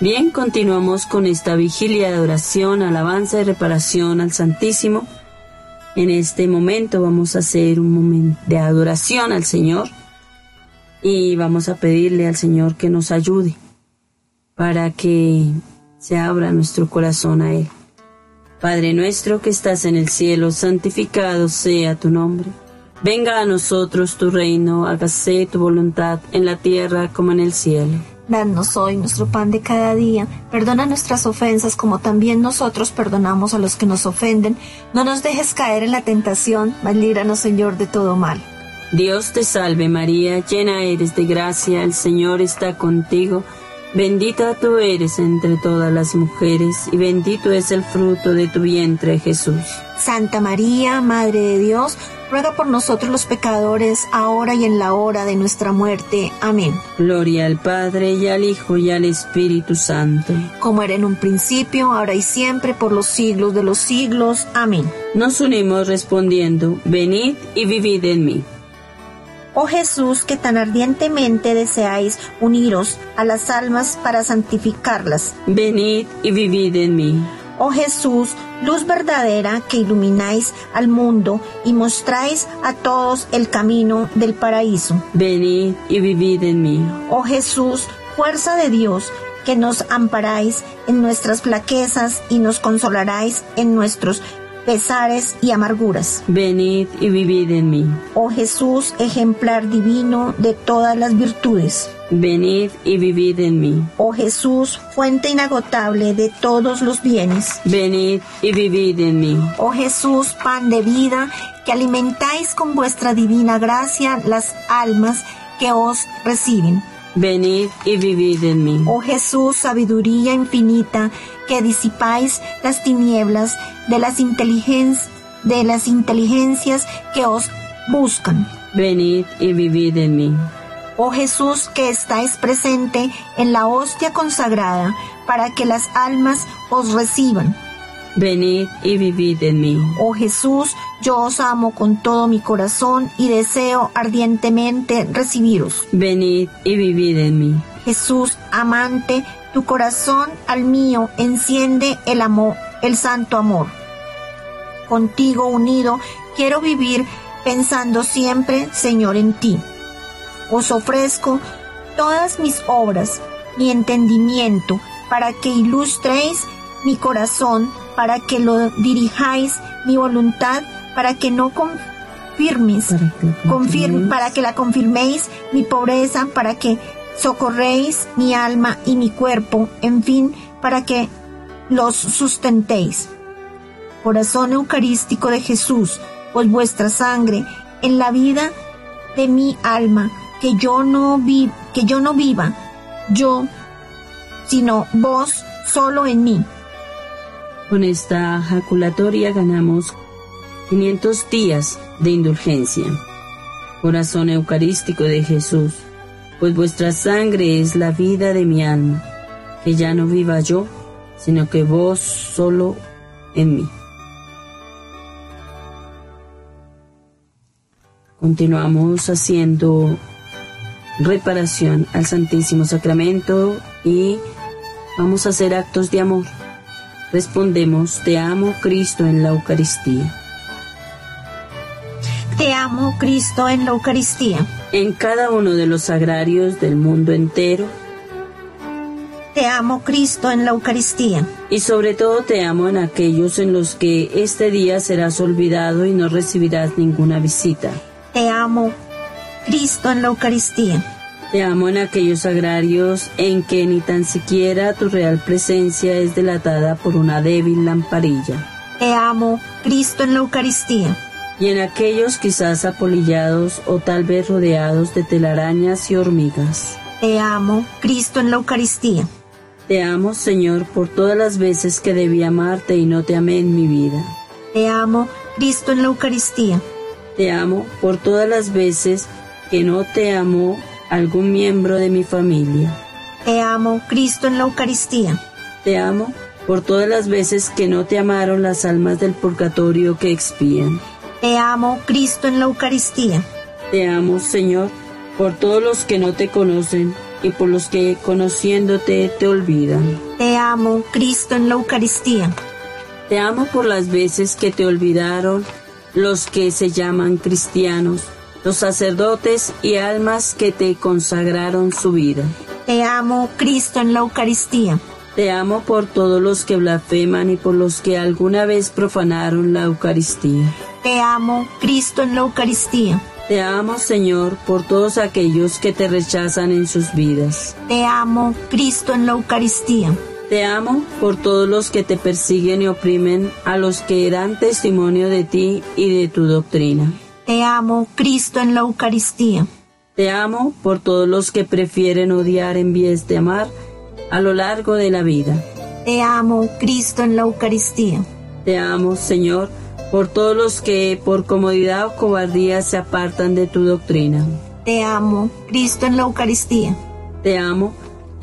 Bien, continuamos con esta vigilia de oración, alabanza y reparación al Santísimo. En este momento vamos a hacer un momento de adoración al Señor y vamos a pedirle al Señor que nos ayude para que se abra nuestro corazón a Él. Padre nuestro que estás en el cielo, santificado sea tu nombre. Venga a nosotros tu reino, hágase tu voluntad en la tierra como en el cielo. Danos hoy nuestro pan de cada día. Perdona nuestras ofensas como también nosotros perdonamos a los que nos ofenden. No nos dejes caer en la tentación, mas líbranos Señor de todo mal. Dios te salve María, llena eres de gracia, el Señor está contigo. Bendita tú eres entre todas las mujeres y bendito es el fruto de tu vientre Jesús. Santa María, Madre de Dios, ruega por nosotros los pecadores, ahora y en la hora de nuestra muerte. Amén. Gloria al Padre y al Hijo y al Espíritu Santo. Como era en un principio, ahora y siempre, por los siglos de los siglos. Amén. Nos unimos respondiendo, venid y vivid en mí. Oh Jesús, que tan ardientemente deseáis uniros a las almas para santificarlas. Venid y vivid en mí. Oh Jesús, luz verdadera que ilumináis al mundo y mostráis a todos el camino del paraíso. Venid y vivid en mí. Oh Jesús, fuerza de Dios, que nos amparáis en nuestras flaquezas y nos consolaráis en nuestros pesares y amarguras. Venid y vivid en mí. Oh Jesús, ejemplar divino de todas las virtudes. Venid y vivid en mí. Oh Jesús, fuente inagotable de todos los bienes. Venid y vivid en mí. Oh Jesús, pan de vida, que alimentáis con vuestra divina gracia las almas que os reciben. Venid y vivid en mí. Oh Jesús, sabiduría infinita, que disipáis las tinieblas de las, inteligencias de las inteligencias que os buscan. Venid y vivid en mí. Oh Jesús, que estáis presente en la hostia consagrada, para que las almas os reciban. Venid y vivid en mí. Oh Jesús, yo os amo con todo mi corazón y deseo ardientemente recibiros. Venid y vivid en mí. Jesús, amante, tu corazón al mío enciende el amor, el santo amor. Contigo unido quiero vivir pensando siempre, Señor, en ti. Os ofrezco todas mis obras, mi entendimiento, para que ilustréis mi corazón, para que lo dirijáis, mi voluntad, para que no confirméis, Para que para que la confirméis, mi pobreza, para que socorréis mi alma y mi cuerpo, en fin, para que los sustentéis. Corazón eucarístico de Jesús, pues vuestra sangre en la vida de mi alma, que yo no vi, que yo no viva, yo, sino vos solo en mí. Con esta jaculatoria ganamos 500 días de indulgencia. Corazón eucarístico de Jesús, pues vuestra sangre es la vida de mi alma, que ya no viva yo, sino que vos solo en mí. Continuamos haciendo reparación al Santísimo Sacramento y vamos a hacer actos de amor. Respondemos, te amo Cristo en la Eucaristía. Te amo, Cristo, en la Eucaristía. En cada uno de los sagrarios del mundo entero Te amo, Cristo, en la Eucaristía. y sobre todo te amo en aquellos en los que este día serás olvidado y no recibirás ninguna visita. Te amo, Cristo, en la Eucaristía. Te amo en aquellos sagrarios en que ni tan siquiera tu real presencia es delatada por una débil lamparilla. Te amo, Cristo, en la Eucaristía. Y en aquellos quizás apolillados o tal vez rodeados de telarañas y hormigas. Te amo, Cristo, en la Eucaristía. Te amo, Señor, por todas las veces que debí amarte y no te amé en mi vida. Te amo, Cristo, en la Eucaristía. Te amo por todas las veces que no te amó algún miembro de mi familia. Te amo, Cristo, en la Eucaristía. Te amo por todas las veces que no te amaron las almas del purgatorio que expían. Te amo, Cristo, en la Eucaristía. Te amo, Señor, por todos los que no te conocen y por los que conociéndote te olvidan. Te amo, Cristo, en la Eucaristía. Te amo por las veces que te olvidaron los que se llaman cristianos, los sacerdotes y almas que te consagraron su vida. Te amo, Cristo, en la Eucaristía. Te amo por todos los que blasfeman y por los que alguna vez profanaron la Eucaristía. Te amo, Cristo, en la Eucaristía. Te amo, Señor, por todos aquellos que te rechazan en sus vidas. Te amo, Cristo, en la Eucaristía. Te amo por todos los que te persiguen y oprimen, a los que dan testimonio de ti y de tu doctrina. Te amo, Cristo, en la Eucaristía. Te amo por todos los que prefieren odiar en vez de amar a lo largo de la vida. Te amo, Cristo, en la Eucaristía. Te amo, Señor, por todos los que por comodidad o cobardía se apartan de tu doctrina. Te amo, Cristo, en la Eucaristía. Te amo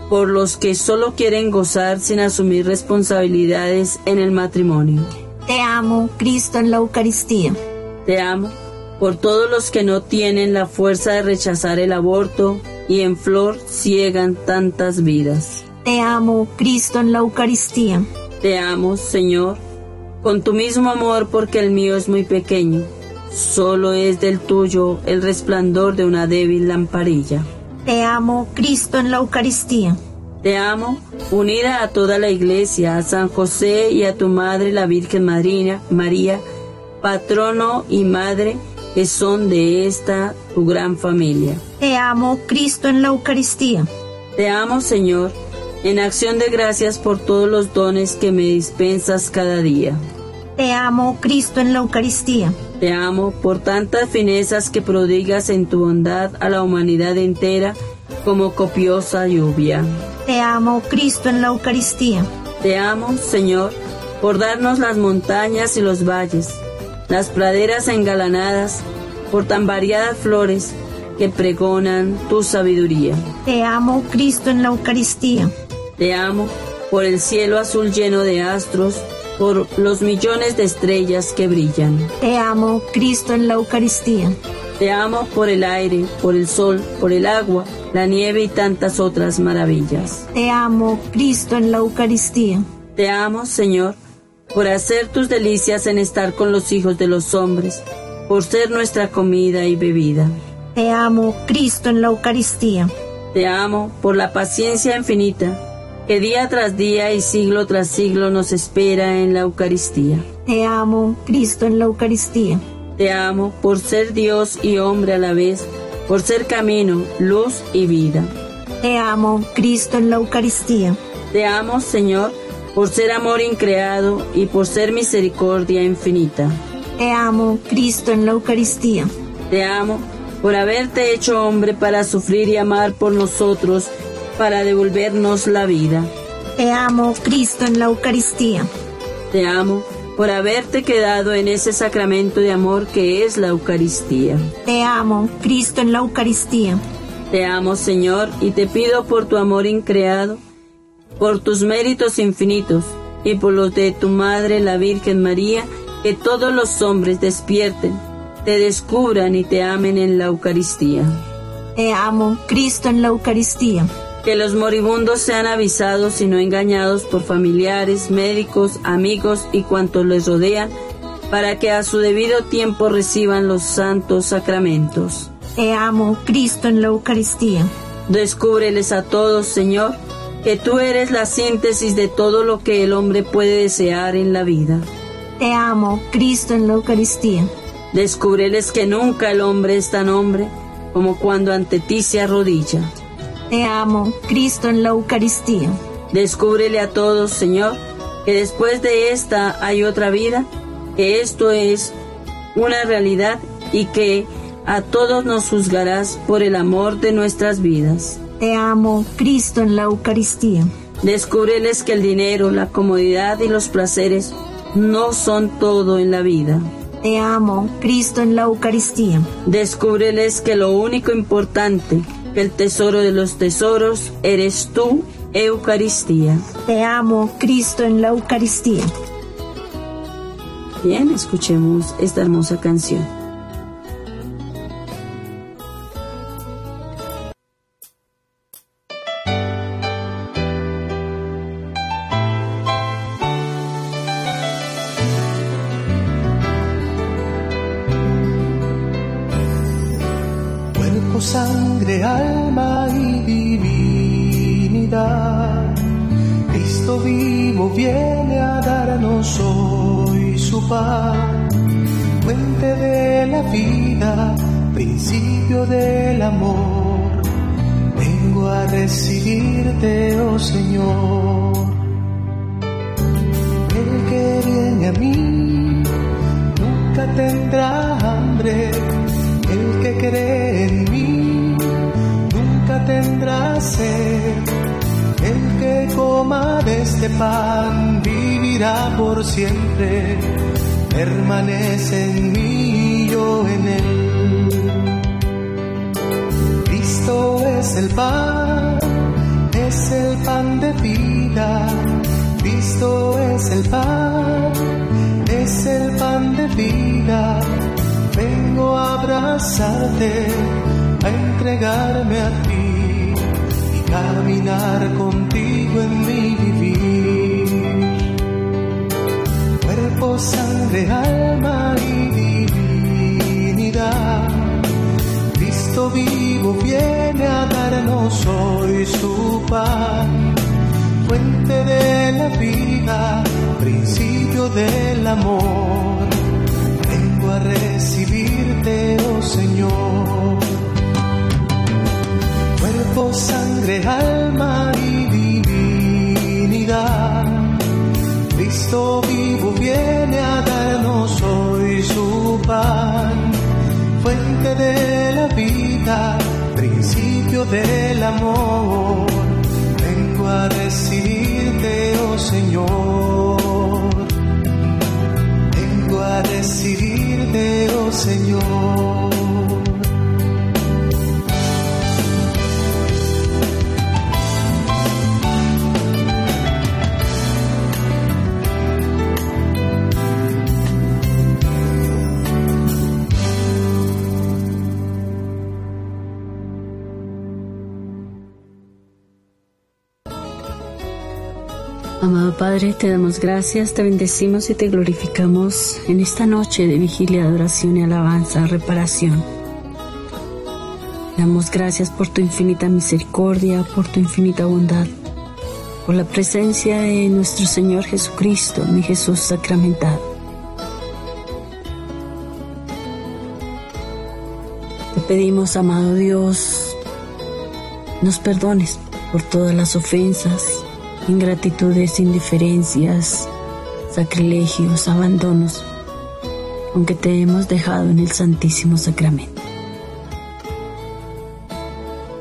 por los que solo quieren gozar sin asumir responsabilidades en el matrimonio. Te amo, Cristo, en la Eucaristía. Te amo por todos los que no tienen la fuerza de rechazar el aborto y en flor ciegan tantas vidas. Te amo, Cristo, en la Eucaristía. Te amo, Señor, con tu mismo amor porque el mío es muy pequeño. Solo es del tuyo el resplandor de una débil lamparilla. Te amo, Cristo, en la Eucaristía. Te amo, unida a toda la iglesia, a San José y a tu madre, la Virgen Madrina, María, patrono y madre, que son de esta tu gran familia. Te amo, Cristo, en la Eucaristía. Te amo, Señor, en acción de gracias por todos los dones que me dispensas cada día. Te amo, Cristo, en la Eucaristía. Te amo por tantas finezas que prodigas en tu bondad a la humanidad entera como copiosa lluvia. Te amo, Cristo, en la Eucaristía. Te amo, Señor, por darnos las montañas y los valles, las praderas engalanadas, por tan variadas flores que pregonan tu sabiduría. Te amo, Cristo, en la Eucaristía. Te amo por el cielo azul lleno de astros, por los millones de estrellas que brillan. Te amo, Cristo, en la Eucaristía. Te amo por el aire, por el sol, por el agua, la nieve y tantas otras maravillas. Te amo, Cristo, en la Eucaristía. Te amo, Señor, por hacer tus delicias en estar con los hijos de los hombres, por ser nuestra comida y bebida. Te amo, Cristo, en la Eucaristía. Te amo por la paciencia infinita que día tras día y siglo tras siglo nos espera en la Eucaristía. Te amo, Cristo, en la Eucaristía. Te amo por ser Dios y hombre a la vez, por ser camino, luz y vida. Te amo, Cristo, en la Eucaristía. Te amo, Señor, por ser amor increado y por ser misericordia infinita. Te amo, Cristo, en la Eucaristía. Te amo por haberte hecho hombre para sufrir y amar por nosotros para devolvernos la vida. Te amo, Cristo, en la Eucaristía. Te amo por haberte quedado en ese sacramento de amor que es la Eucaristía. Te amo, Cristo, en la Eucaristía. Te amo, Señor, y te pido por tu amor increado, por tus méritos infinitos y por los de tu Madre, la Virgen María, que todos los hombres despierten, te descubran y te amen en la Eucaristía. Te amo, Cristo, en la Eucaristía que los moribundos sean avisados y no engañados por familiares, médicos, amigos y cuantos les rodean, para que a su debido tiempo reciban los santos sacramentos. Te amo, Cristo, en la Eucaristía. Descúbreles a todos, Señor, que tú eres la síntesis de todo lo que el hombre puede desear en la vida. Te amo, Cristo, en la Eucaristía. Descúbreles que nunca el hombre es tan hombre como cuando ante ti se arrodilla. Te amo, Cristo en la Eucaristía. Descúbrele a todos, Señor, que después de esta hay otra vida, que esto es una realidad y que a todos nos juzgarás por el amor de nuestras vidas. Te amo, Cristo en la Eucaristía. Descúbreles que el dinero, la comodidad y los placeres no son todo en la vida. Te amo, Cristo en la Eucaristía. Descúbreles que lo único importante el tesoro de los tesoros eres tú, Eucaristía. Te amo, Cristo, en la Eucaristía. Bien, escuchemos esta hermosa canción. Amado Padre, te damos gracias, te bendecimos y te glorificamos en esta noche de vigilia, adoración y alabanza, reparación. Damos gracias por tu infinita misericordia, por tu infinita bondad, por la presencia de nuestro Señor Jesucristo, mi Jesús sacramentado. Te pedimos, amado Dios, nos perdones por todas las ofensas, ingratitudes, indiferencias, sacrilegios, abandonos, aunque te hemos dejado en el Santísimo Sacramento.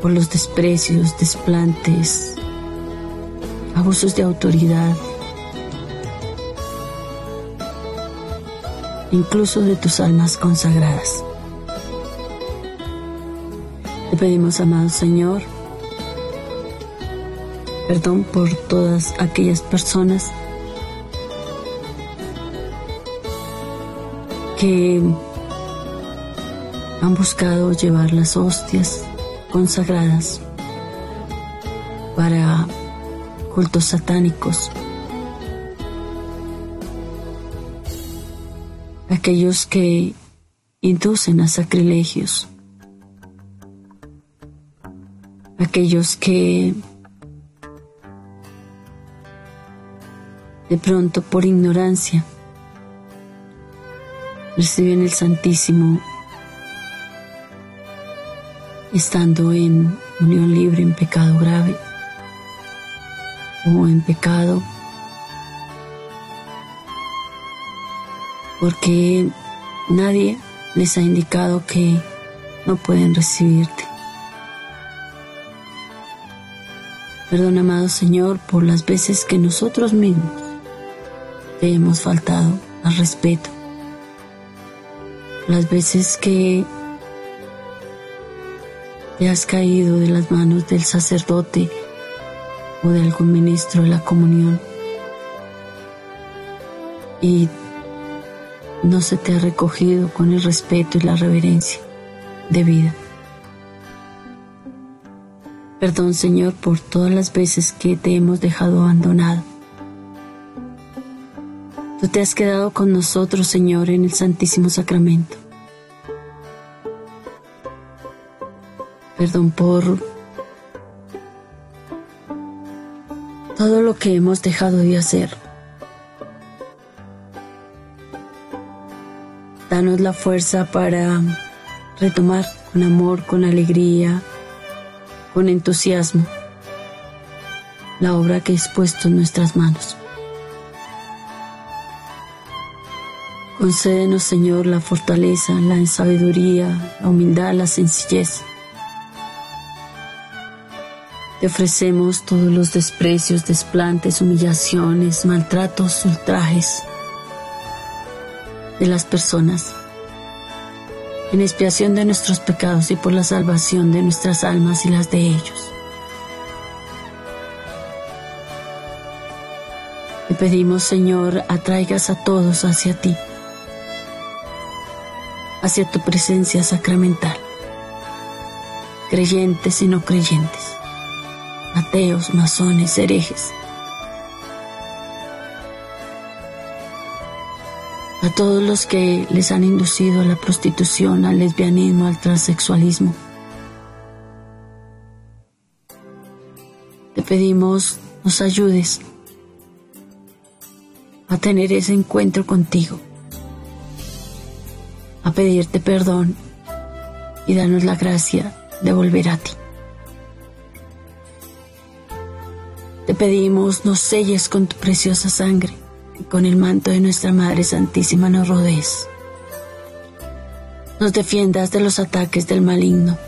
Por los desprecios, desplantes, abusos de autoridad, incluso de tus almas consagradas. Te pedimos, amado Señor, perdón por todas aquellas personas que han buscado llevar las hostias consagradas para cultos satánicos. Aquellos que inducen a sacrilegios. Aquellos que de pronto por ignorancia reciben el Santísimo estando en unión libre en pecado grave o en pecado porque nadie les ha indicado que no pueden recibirte. Perdón, amado Señor, por las veces que nosotros mismos hemos faltado al respeto. Las veces que te has caído de las manos del sacerdote o de algún ministro de la comunión y no se te ha recogido con el respeto y la reverencia de vida. Perdón Señor por todas las veces que te hemos dejado abandonado Tú te has quedado con nosotros, Señor, en el Santísimo Sacramento. Perdón por todo lo que hemos dejado de hacer. Danos la fuerza para retomar con amor, con alegría, con entusiasmo la obra que has puesto en nuestras manos. Concédenos, Señor, la fortaleza, la sabiduría, la humildad, la sencillez. Te ofrecemos todos los desprecios, desplantes, humillaciones, maltratos, ultrajes de las personas, en expiación de nuestros pecados y por la salvación de nuestras almas y las de ellos. Te pedimos, Señor, atraigas a todos hacia ti hacia tu presencia sacramental. Creyentes y no creyentes, ateos, masones, herejes. A todos los que les han inducido a la prostitución, al lesbianismo, al transexualismo. Te pedimos nos ayudes a tener ese encuentro contigo, a pedirte perdón y darnos la gracia de volver a ti. Te pedimos nos selles con tu preciosa sangre y con el manto de nuestra Madre Santísima nos rodees. Nos defiendas de los ataques del maligno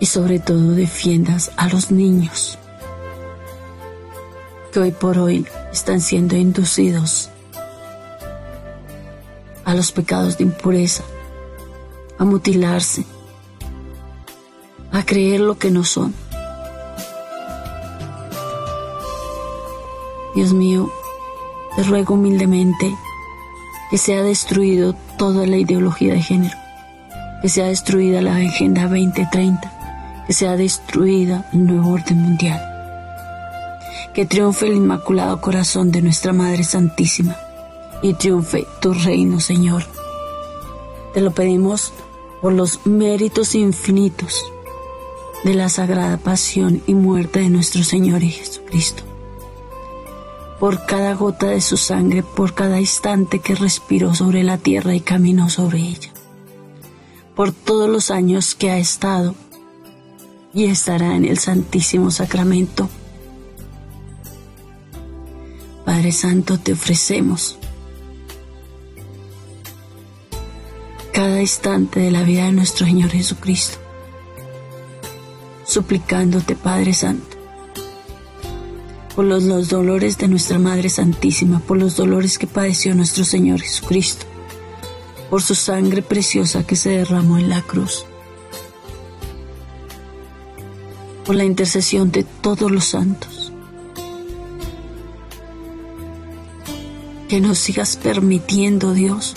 y sobre todo defiendas a los niños que hoy por hoy están siendo inducidos a los pecados de impureza, a mutilarse, a creer lo que no son. Dios mío, te ruego humildemente que sea destruido toda la ideología de género, que sea destruida la Agenda 2030, que sea destruida el nuevo orden mundial que triunfe el Inmaculado Corazón de nuestra Madre Santísima y triunfe tu reino, Señor. Te lo pedimos por los méritos infinitos de la sagrada pasión y muerte de nuestro Señor Jesucristo. Por cada gota de su sangre, por cada instante que respiró sobre la tierra y caminó sobre ella. Por todos los años que ha estado y estará en el Santísimo Sacramento Padre Santo, te ofrecemos cada instante de la vida de nuestro Señor Jesucristo, suplicándote, Padre Santo, por los, dolores de nuestra Madre Santísima, por los dolores que padeció nuestro Señor Jesucristo, por su sangre preciosa que se derramó en la cruz, por la intercesión de todos los santos. Que no sigas permitiendo, Dios,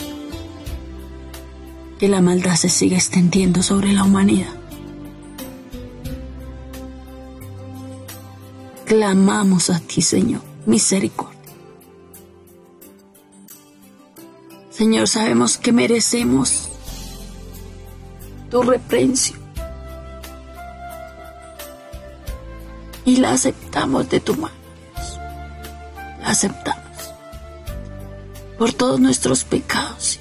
que la maldad se siga extendiendo sobre la humanidad. Clamamos a ti, Señor, misericordia. Señor, sabemos que merecemos tu reprensión y la aceptamos de tu mano. La aceptamos por todos nuestros pecados,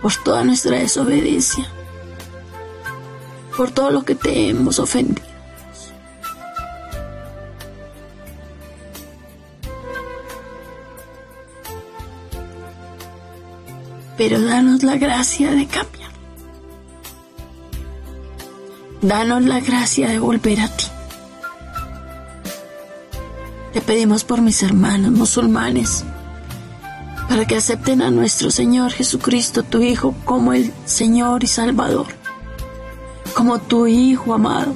por toda nuestra desobediencia, por todo lo que te hemos ofendido. Pero danos la gracia de cambiar. Danos la gracia de volver a ti. Te pedimos por mis hermanos musulmanes para que acepten a nuestro Señor Jesucristo, tu Hijo, como el Señor y Salvador, como tu Hijo amado.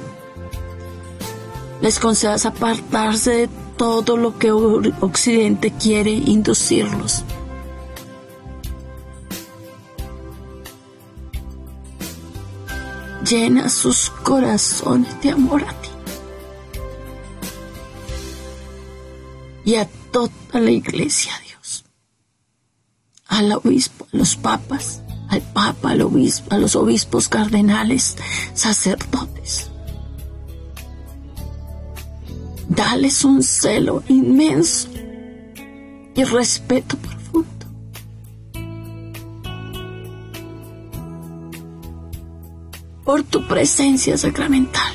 Les concedas apartarse de todo lo que Occidente quiere inducirlos. Llena sus corazones de amor a ti. Y a toda la iglesia, al obispo, a los papas, al papa, al obispo, a los obispos cardenales, sacerdotes. Dales un celo inmenso y respeto profundo. Por tu presencia sacramental.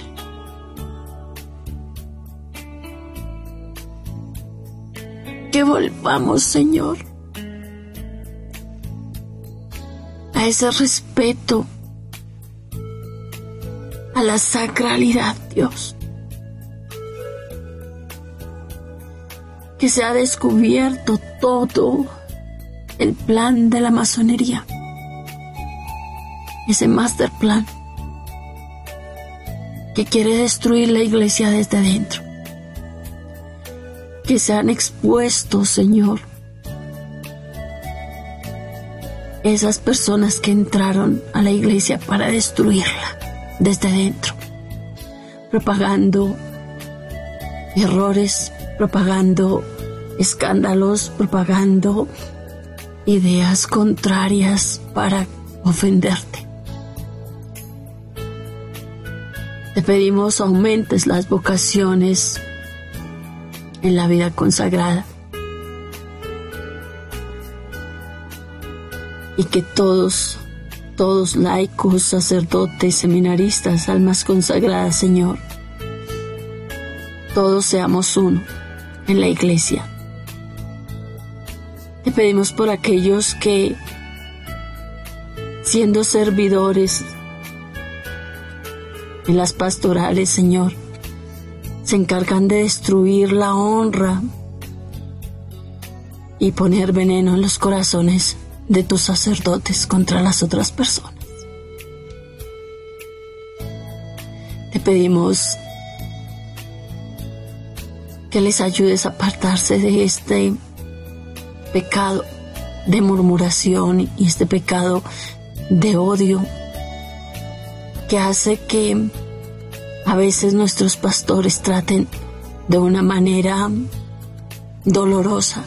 Que volvamos, Señor, a ese respeto, a la sacralidad, Dios. Que se ha descubierto todo el plan de la masonería, ese master plan que quiere destruir la iglesia desde dentro. Que se han expuesto, Señor, esas personas que entraron a la iglesia para destruirla desde dentro, propagando errores, propagando escándalos, propagando ideas contrarias para ofenderte. Te pedimos aumentes las vocaciones en la vida consagrada y que todos, todos laicos, sacerdotes, seminaristas, almas consagradas, Señor, todos seamos uno en la iglesia. Te pedimos por aquellos que, siendo servidores en las pastorales, Señor, se encargan de destruir la honra y poner veneno en los corazones de tus sacerdotes contra las otras personas. Te pedimos que les ayudes a apartarse de este pecado de murmuración y este pecado de odio que hace que a veces nuestros pastores traten de una manera dolorosa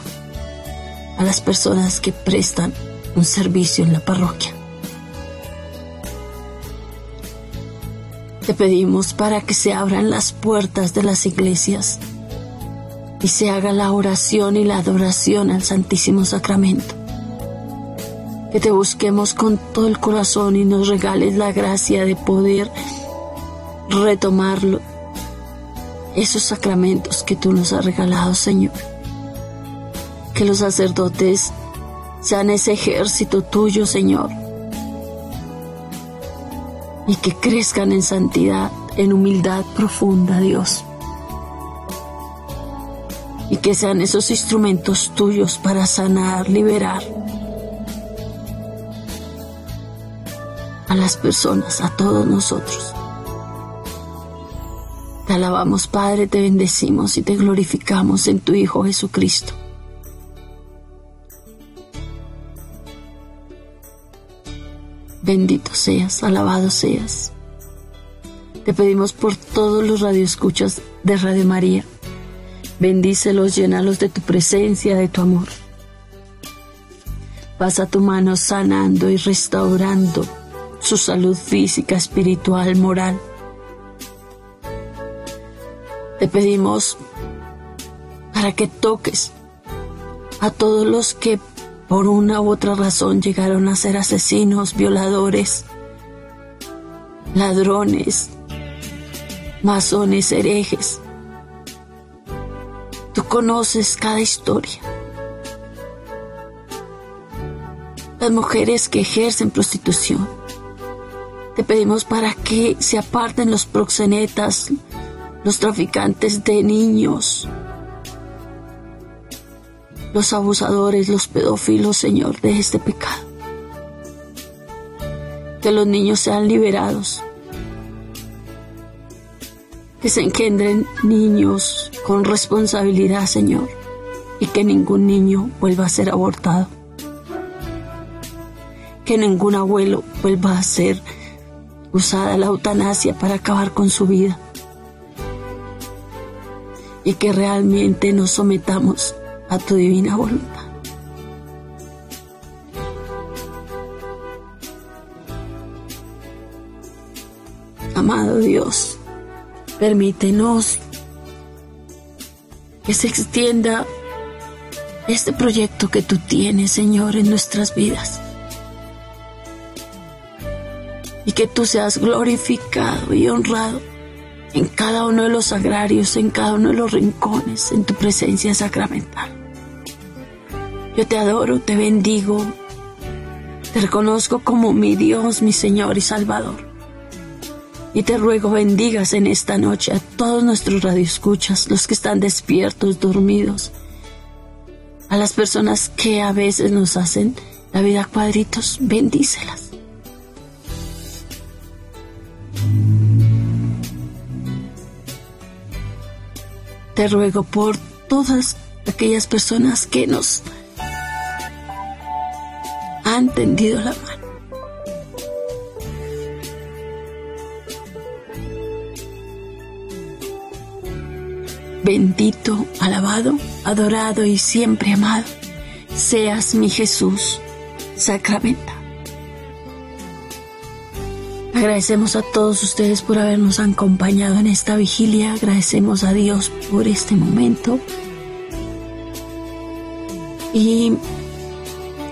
a las personas que prestan un servicio en la parroquia. Te pedimos para que se abran las puertas de las iglesias y se haga la oración y la adoración al Santísimo Sacramento. Que te busquemos con todo el corazón y nos regales la gracia de poder retomarlo, esos sacramentos que tú nos has regalado, Señor. Que los sacerdotes sean ese ejército tuyo, Señor. Y que crezcan en santidad, en humildad profunda, Dios. Y que sean esos instrumentos tuyos para sanar, liberar a las personas, a todos nosotros. Te alabamos, Padre, te bendecimos y te glorificamos en tu Hijo Jesucristo Bendito seas, alabado seas. Te pedimos por todos los radioescuchas de Radio María. Bendícelos, llénalos de tu presencia, de tu amor. Pasa tu mano sanando y restaurando su salud física, espiritual, moral. Te pedimos para que toques a todos los que por una u otra razón llegaron a ser asesinos, violadores, ladrones, masones, herejes. Tú conoces cada historia. Las mujeres que ejercen prostitución. Te pedimos para que se aparten los proxenetas, los traficantes de niños, los abusadores, los pedófilos, Señor, de este pecado. Que los niños sean liberados. Que se engendren niños con responsabilidad, Señor, y que ningún niño vuelva a ser abortado. Que ningún abuelo vuelva a ser usada la eutanasia para acabar con su vida. Y que realmente nos sometamos a tu divina voluntad. Amado Dios, permítenos que se extienda este proyecto que tú tienes, Señor, en nuestras vidas. Y que tú seas glorificado y honrado en cada uno de los agrarios, en cada uno de los rincones, en tu presencia sacramental. Yo te adoro, te bendigo, te reconozco como mi Dios, mi Señor y Salvador. Y te ruego bendigas en esta noche a todos nuestros radioescuchas, los que están despiertos, dormidos, a las personas que a veces nos hacen la vida cuadritos, bendícelas. Te ruego por todas aquellas personas que nos han tendido la mano. Bendito, alabado, adorado y siempre amado, seas mi Jesús sacramentado. Agradecemos a todos ustedes por habernos acompañado en esta vigilia. Agradecemos a Dios por este momento. Y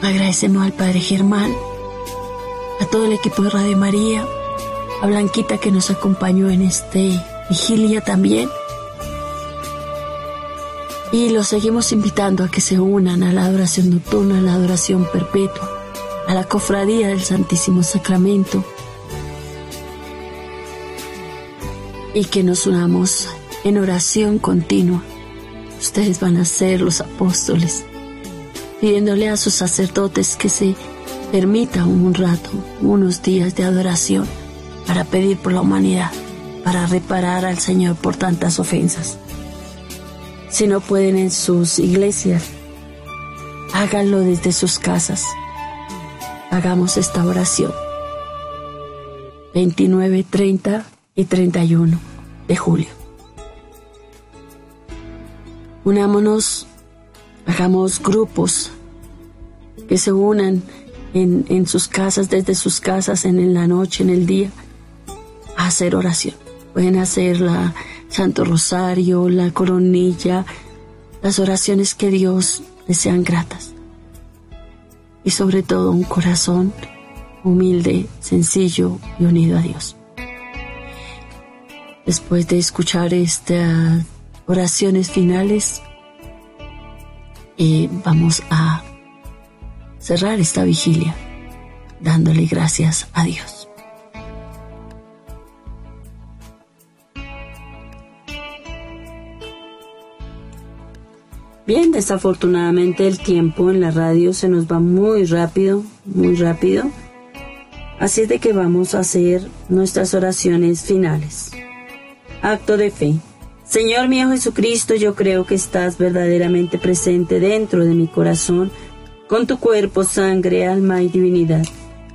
agradecemos al Padre Germán, a todo el equipo de Radio María, a Blanquita que nos acompañó en este vigilia también. Y los seguimos invitando a que se unan a la adoración nocturna, a la adoración perpetua, a la cofradía del Santísimo Sacramento y que nos unamos en oración continua. Ustedes van a ser los apóstoles, pidiéndole a sus sacerdotes que se permita un rato, unos días de adoración para pedir por la humanidad, para reparar al Señor por tantas ofensas. Si no pueden en sus iglesias, háganlo desde sus casas. Hagamos esta oración. 29, 30 y 31 de julio. Unámonos, hagamos grupos que se unan en, en, sus casas, desde sus casas, en, la noche, en el día, a hacer oración. Pueden hacer la Santo Rosario, la coronilla, las oraciones que Dios desean gratas. Y sobre todo un corazón humilde, sencillo y unido a Dios después de escuchar estas oraciones finales, eh, vamos a cerrar esta vigilia dándole gracias a Dios. Bien, desafortunadamente el tiempo en la radio se nos va muy rápido, muy rápido. Así es de que vamos a hacer nuestras oraciones finales. Acto de fe. Señor mío Jesucristo, yo creo que estás verdaderamente presente dentro de mi corazón, con tu cuerpo, sangre, alma y divinidad.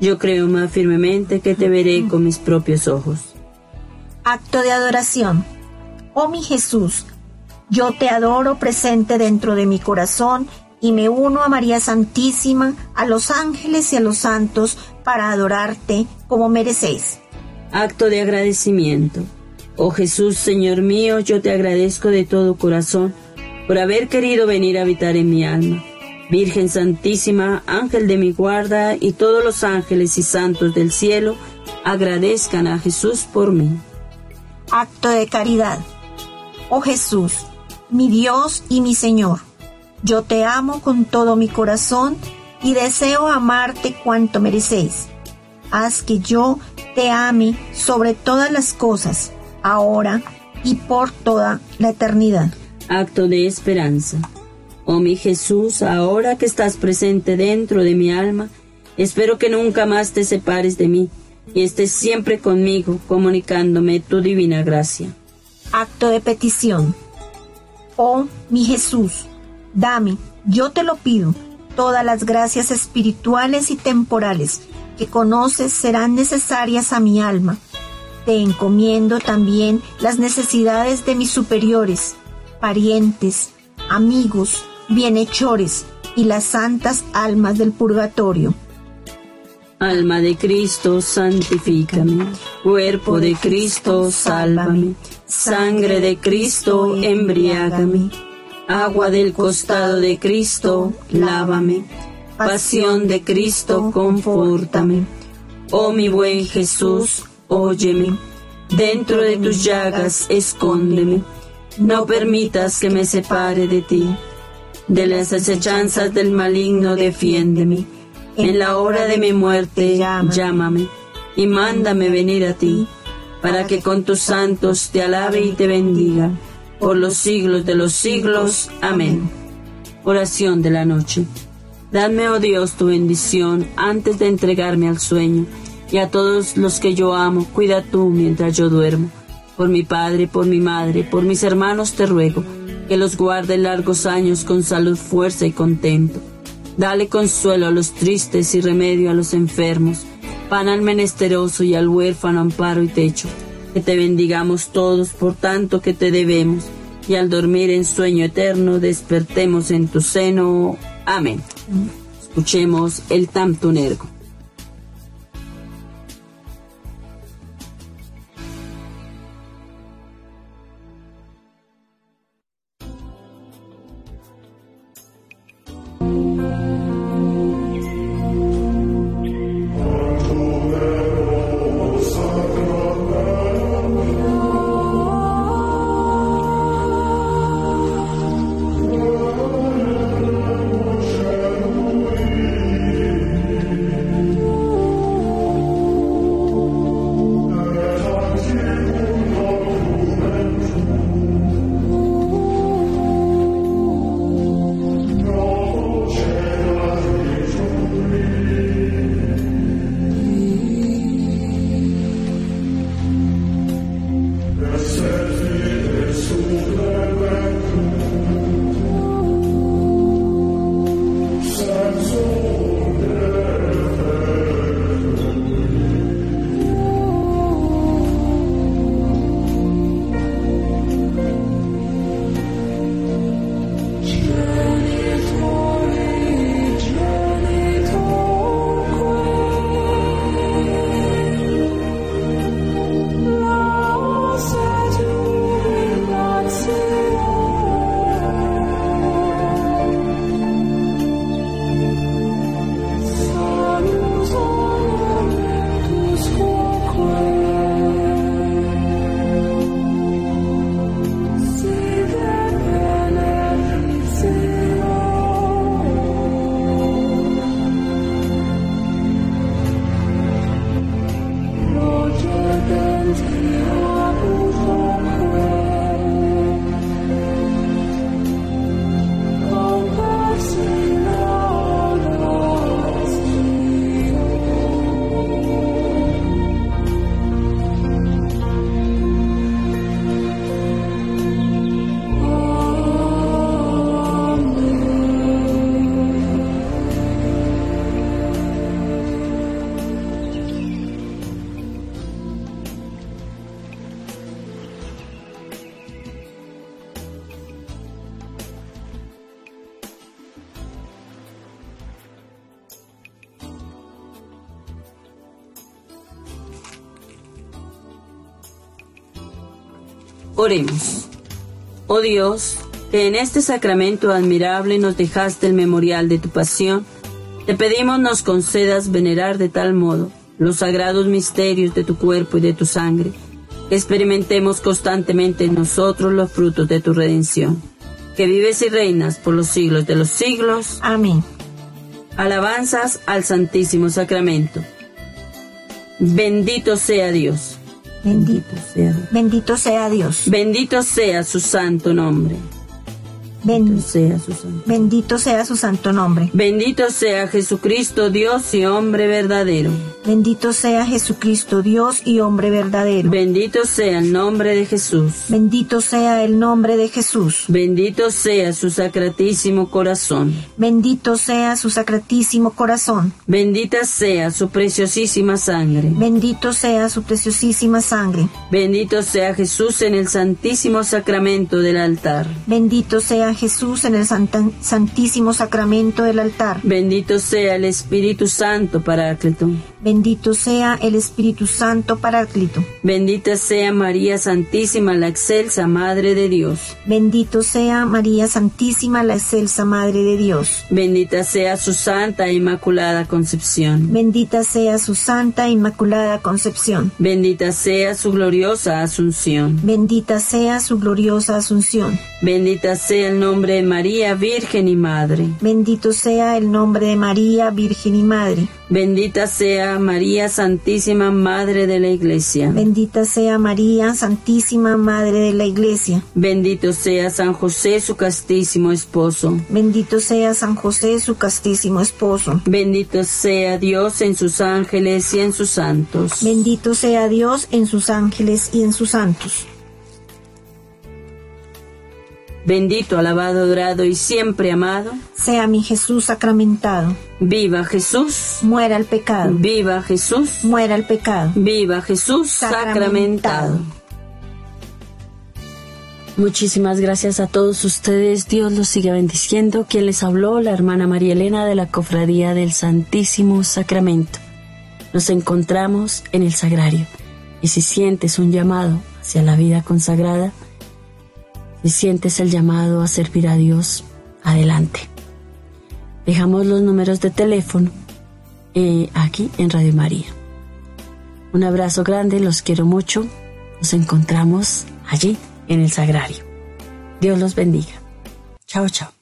Yo creo más firmemente que te veré con mis propios ojos. Acto de adoración. Oh mi Jesús, yo te adoro presente dentro de mi corazón y me uno a María Santísima, a los ángeles y a los santos para adorarte como merecéis. Acto de agradecimiento. Oh Jesús, Señor mío, yo te agradezco de todo corazón por haber querido venir a habitar en mi alma. Virgen Santísima, Ángel de mi guarda y todos los ángeles y santos del cielo, agradezcan a Jesús por mí. Acto de caridad. Oh Jesús, mi Dios y mi Señor, yo te amo con todo mi corazón y deseo amarte cuanto merecéis. Haz que yo te ame sobre todas las cosas ahora y por toda la eternidad. Acto de esperanza. Oh mi Jesús, ahora que estás presente dentro de mi alma, espero que nunca más te separes de mí y estés siempre conmigo comunicándome tu divina gracia. Acto de petición. Oh mi Jesús, dame, yo te lo pido, todas las gracias espirituales y temporales que conoces serán necesarias a mi alma te encomiendo también las necesidades de mis superiores, parientes, amigos, bienhechores y las santas almas del purgatorio. Alma de Cristo, santifícame. Cuerpo de Cristo, sálvame. Sangre de Cristo, embriágame. Agua del costado de Cristo, lávame. Pasión de Cristo, confórtame. Oh mi buen Jesús, óyeme, dentro de tus llagas escóndeme, no permitas que me separe de ti, de las acechanzas del maligno defiéndeme, en la hora de mi muerte llámame y mándame venir a ti, para que con tus santos te alabe y te bendiga, por los siglos de los siglos. Amén. Oración de la noche. Dame, oh Dios, tu bendición antes de entregarme al sueño y a todos los que yo amo, cuida tú mientras yo duermo. Por mi padre, por mi madre, por mis hermanos te ruego, que los guarde largos años con salud, fuerza y contento. Dale consuelo a los tristes y remedio a los enfermos, pan al menesteroso y al huérfano amparo y techo. Que te bendigamos todos por tanto que te debemos, y al dormir en sueño eterno despertemos en tu seno. Amén. Escuchemos el Tamtunergo. Oremos. Oh Dios, que en este sacramento admirable nos dejaste el memorial de tu pasión, te pedimos nos concedas venerar de tal modo los sagrados misterios de tu cuerpo y de tu sangre, que experimentemos constantemente en nosotros los frutos de tu redención, que vives y reinas por los siglos de los siglos. Amén. Alabanzas al Santísimo Sacramento. Bendito sea Dios. Bendito sea. Bendito sea Dios. Bendito sea su santo nombre. Bendito sea su santo. Bendito sea su santo nombre. Bendito sea Jesucristo, Dios y hombre verdadero. Bendito sea Jesucristo, Dios y hombre verdadero. Bendito sea el nombre de Jesús. Bendito sea el nombre de Jesús. Bendito sea su sacratísimo corazón. Bendito sea su sacratísimo corazón. Bendita sea su preciosísima sangre. Bendito sea su preciosísima sangre. Bendito sea Jesús en el santísimo sacramento del altar. Bendito sea Jesús en el santísimo sacramento del altar. Bendito sea el Espíritu Santo, Paráclito. Bendito sea el Espíritu Santo Paráclito. Bendita sea María Santísima, la excelsa Madre de Dios. Bendito sea María Santísima, la excelsa Madre de Dios. Bendita sea su Santa e Inmaculada Concepción. Bendita sea su Santa e Inmaculada Concepción. Bendita sea su gloriosa Asunción. Bendita sea su gloriosa Asunción. Bendita sea el nombre de María, Virgen y Madre. Bendito sea el nombre de María, Virgen y Madre. Bendita sea María Santísima Madre de la Iglesia. Bendita sea María Santísima Madre de la Iglesia. Bendito sea San José su castísimo esposo. Bendito sea San José su castísimo esposo. Bendito sea Dios en sus ángeles y en sus santos. Bendito sea Dios en sus ángeles y en sus santos. Bendito, alabado, adorado y siempre amado. Sea mi Jesús sacramentado. Viva Jesús. Muera el pecado. Viva Jesús. Muera el pecado. Viva Jesús sacramentado. Muchísimas gracias a todos ustedes. Dios los siga bendiciendo. Quien les habló, la hermana María Elena de la Cofradía del Santísimo Sacramento. Nos encontramos en el Sagrario. Y si sientes un llamado hacia la vida consagrada, si sientes el llamado a servir a Dios, adelante. Dejamos los números de teléfono eh, aquí en Radio María. Un abrazo grande, los quiero mucho. Nos encontramos allí en el Sagrario. Dios los bendiga. Chao, chao.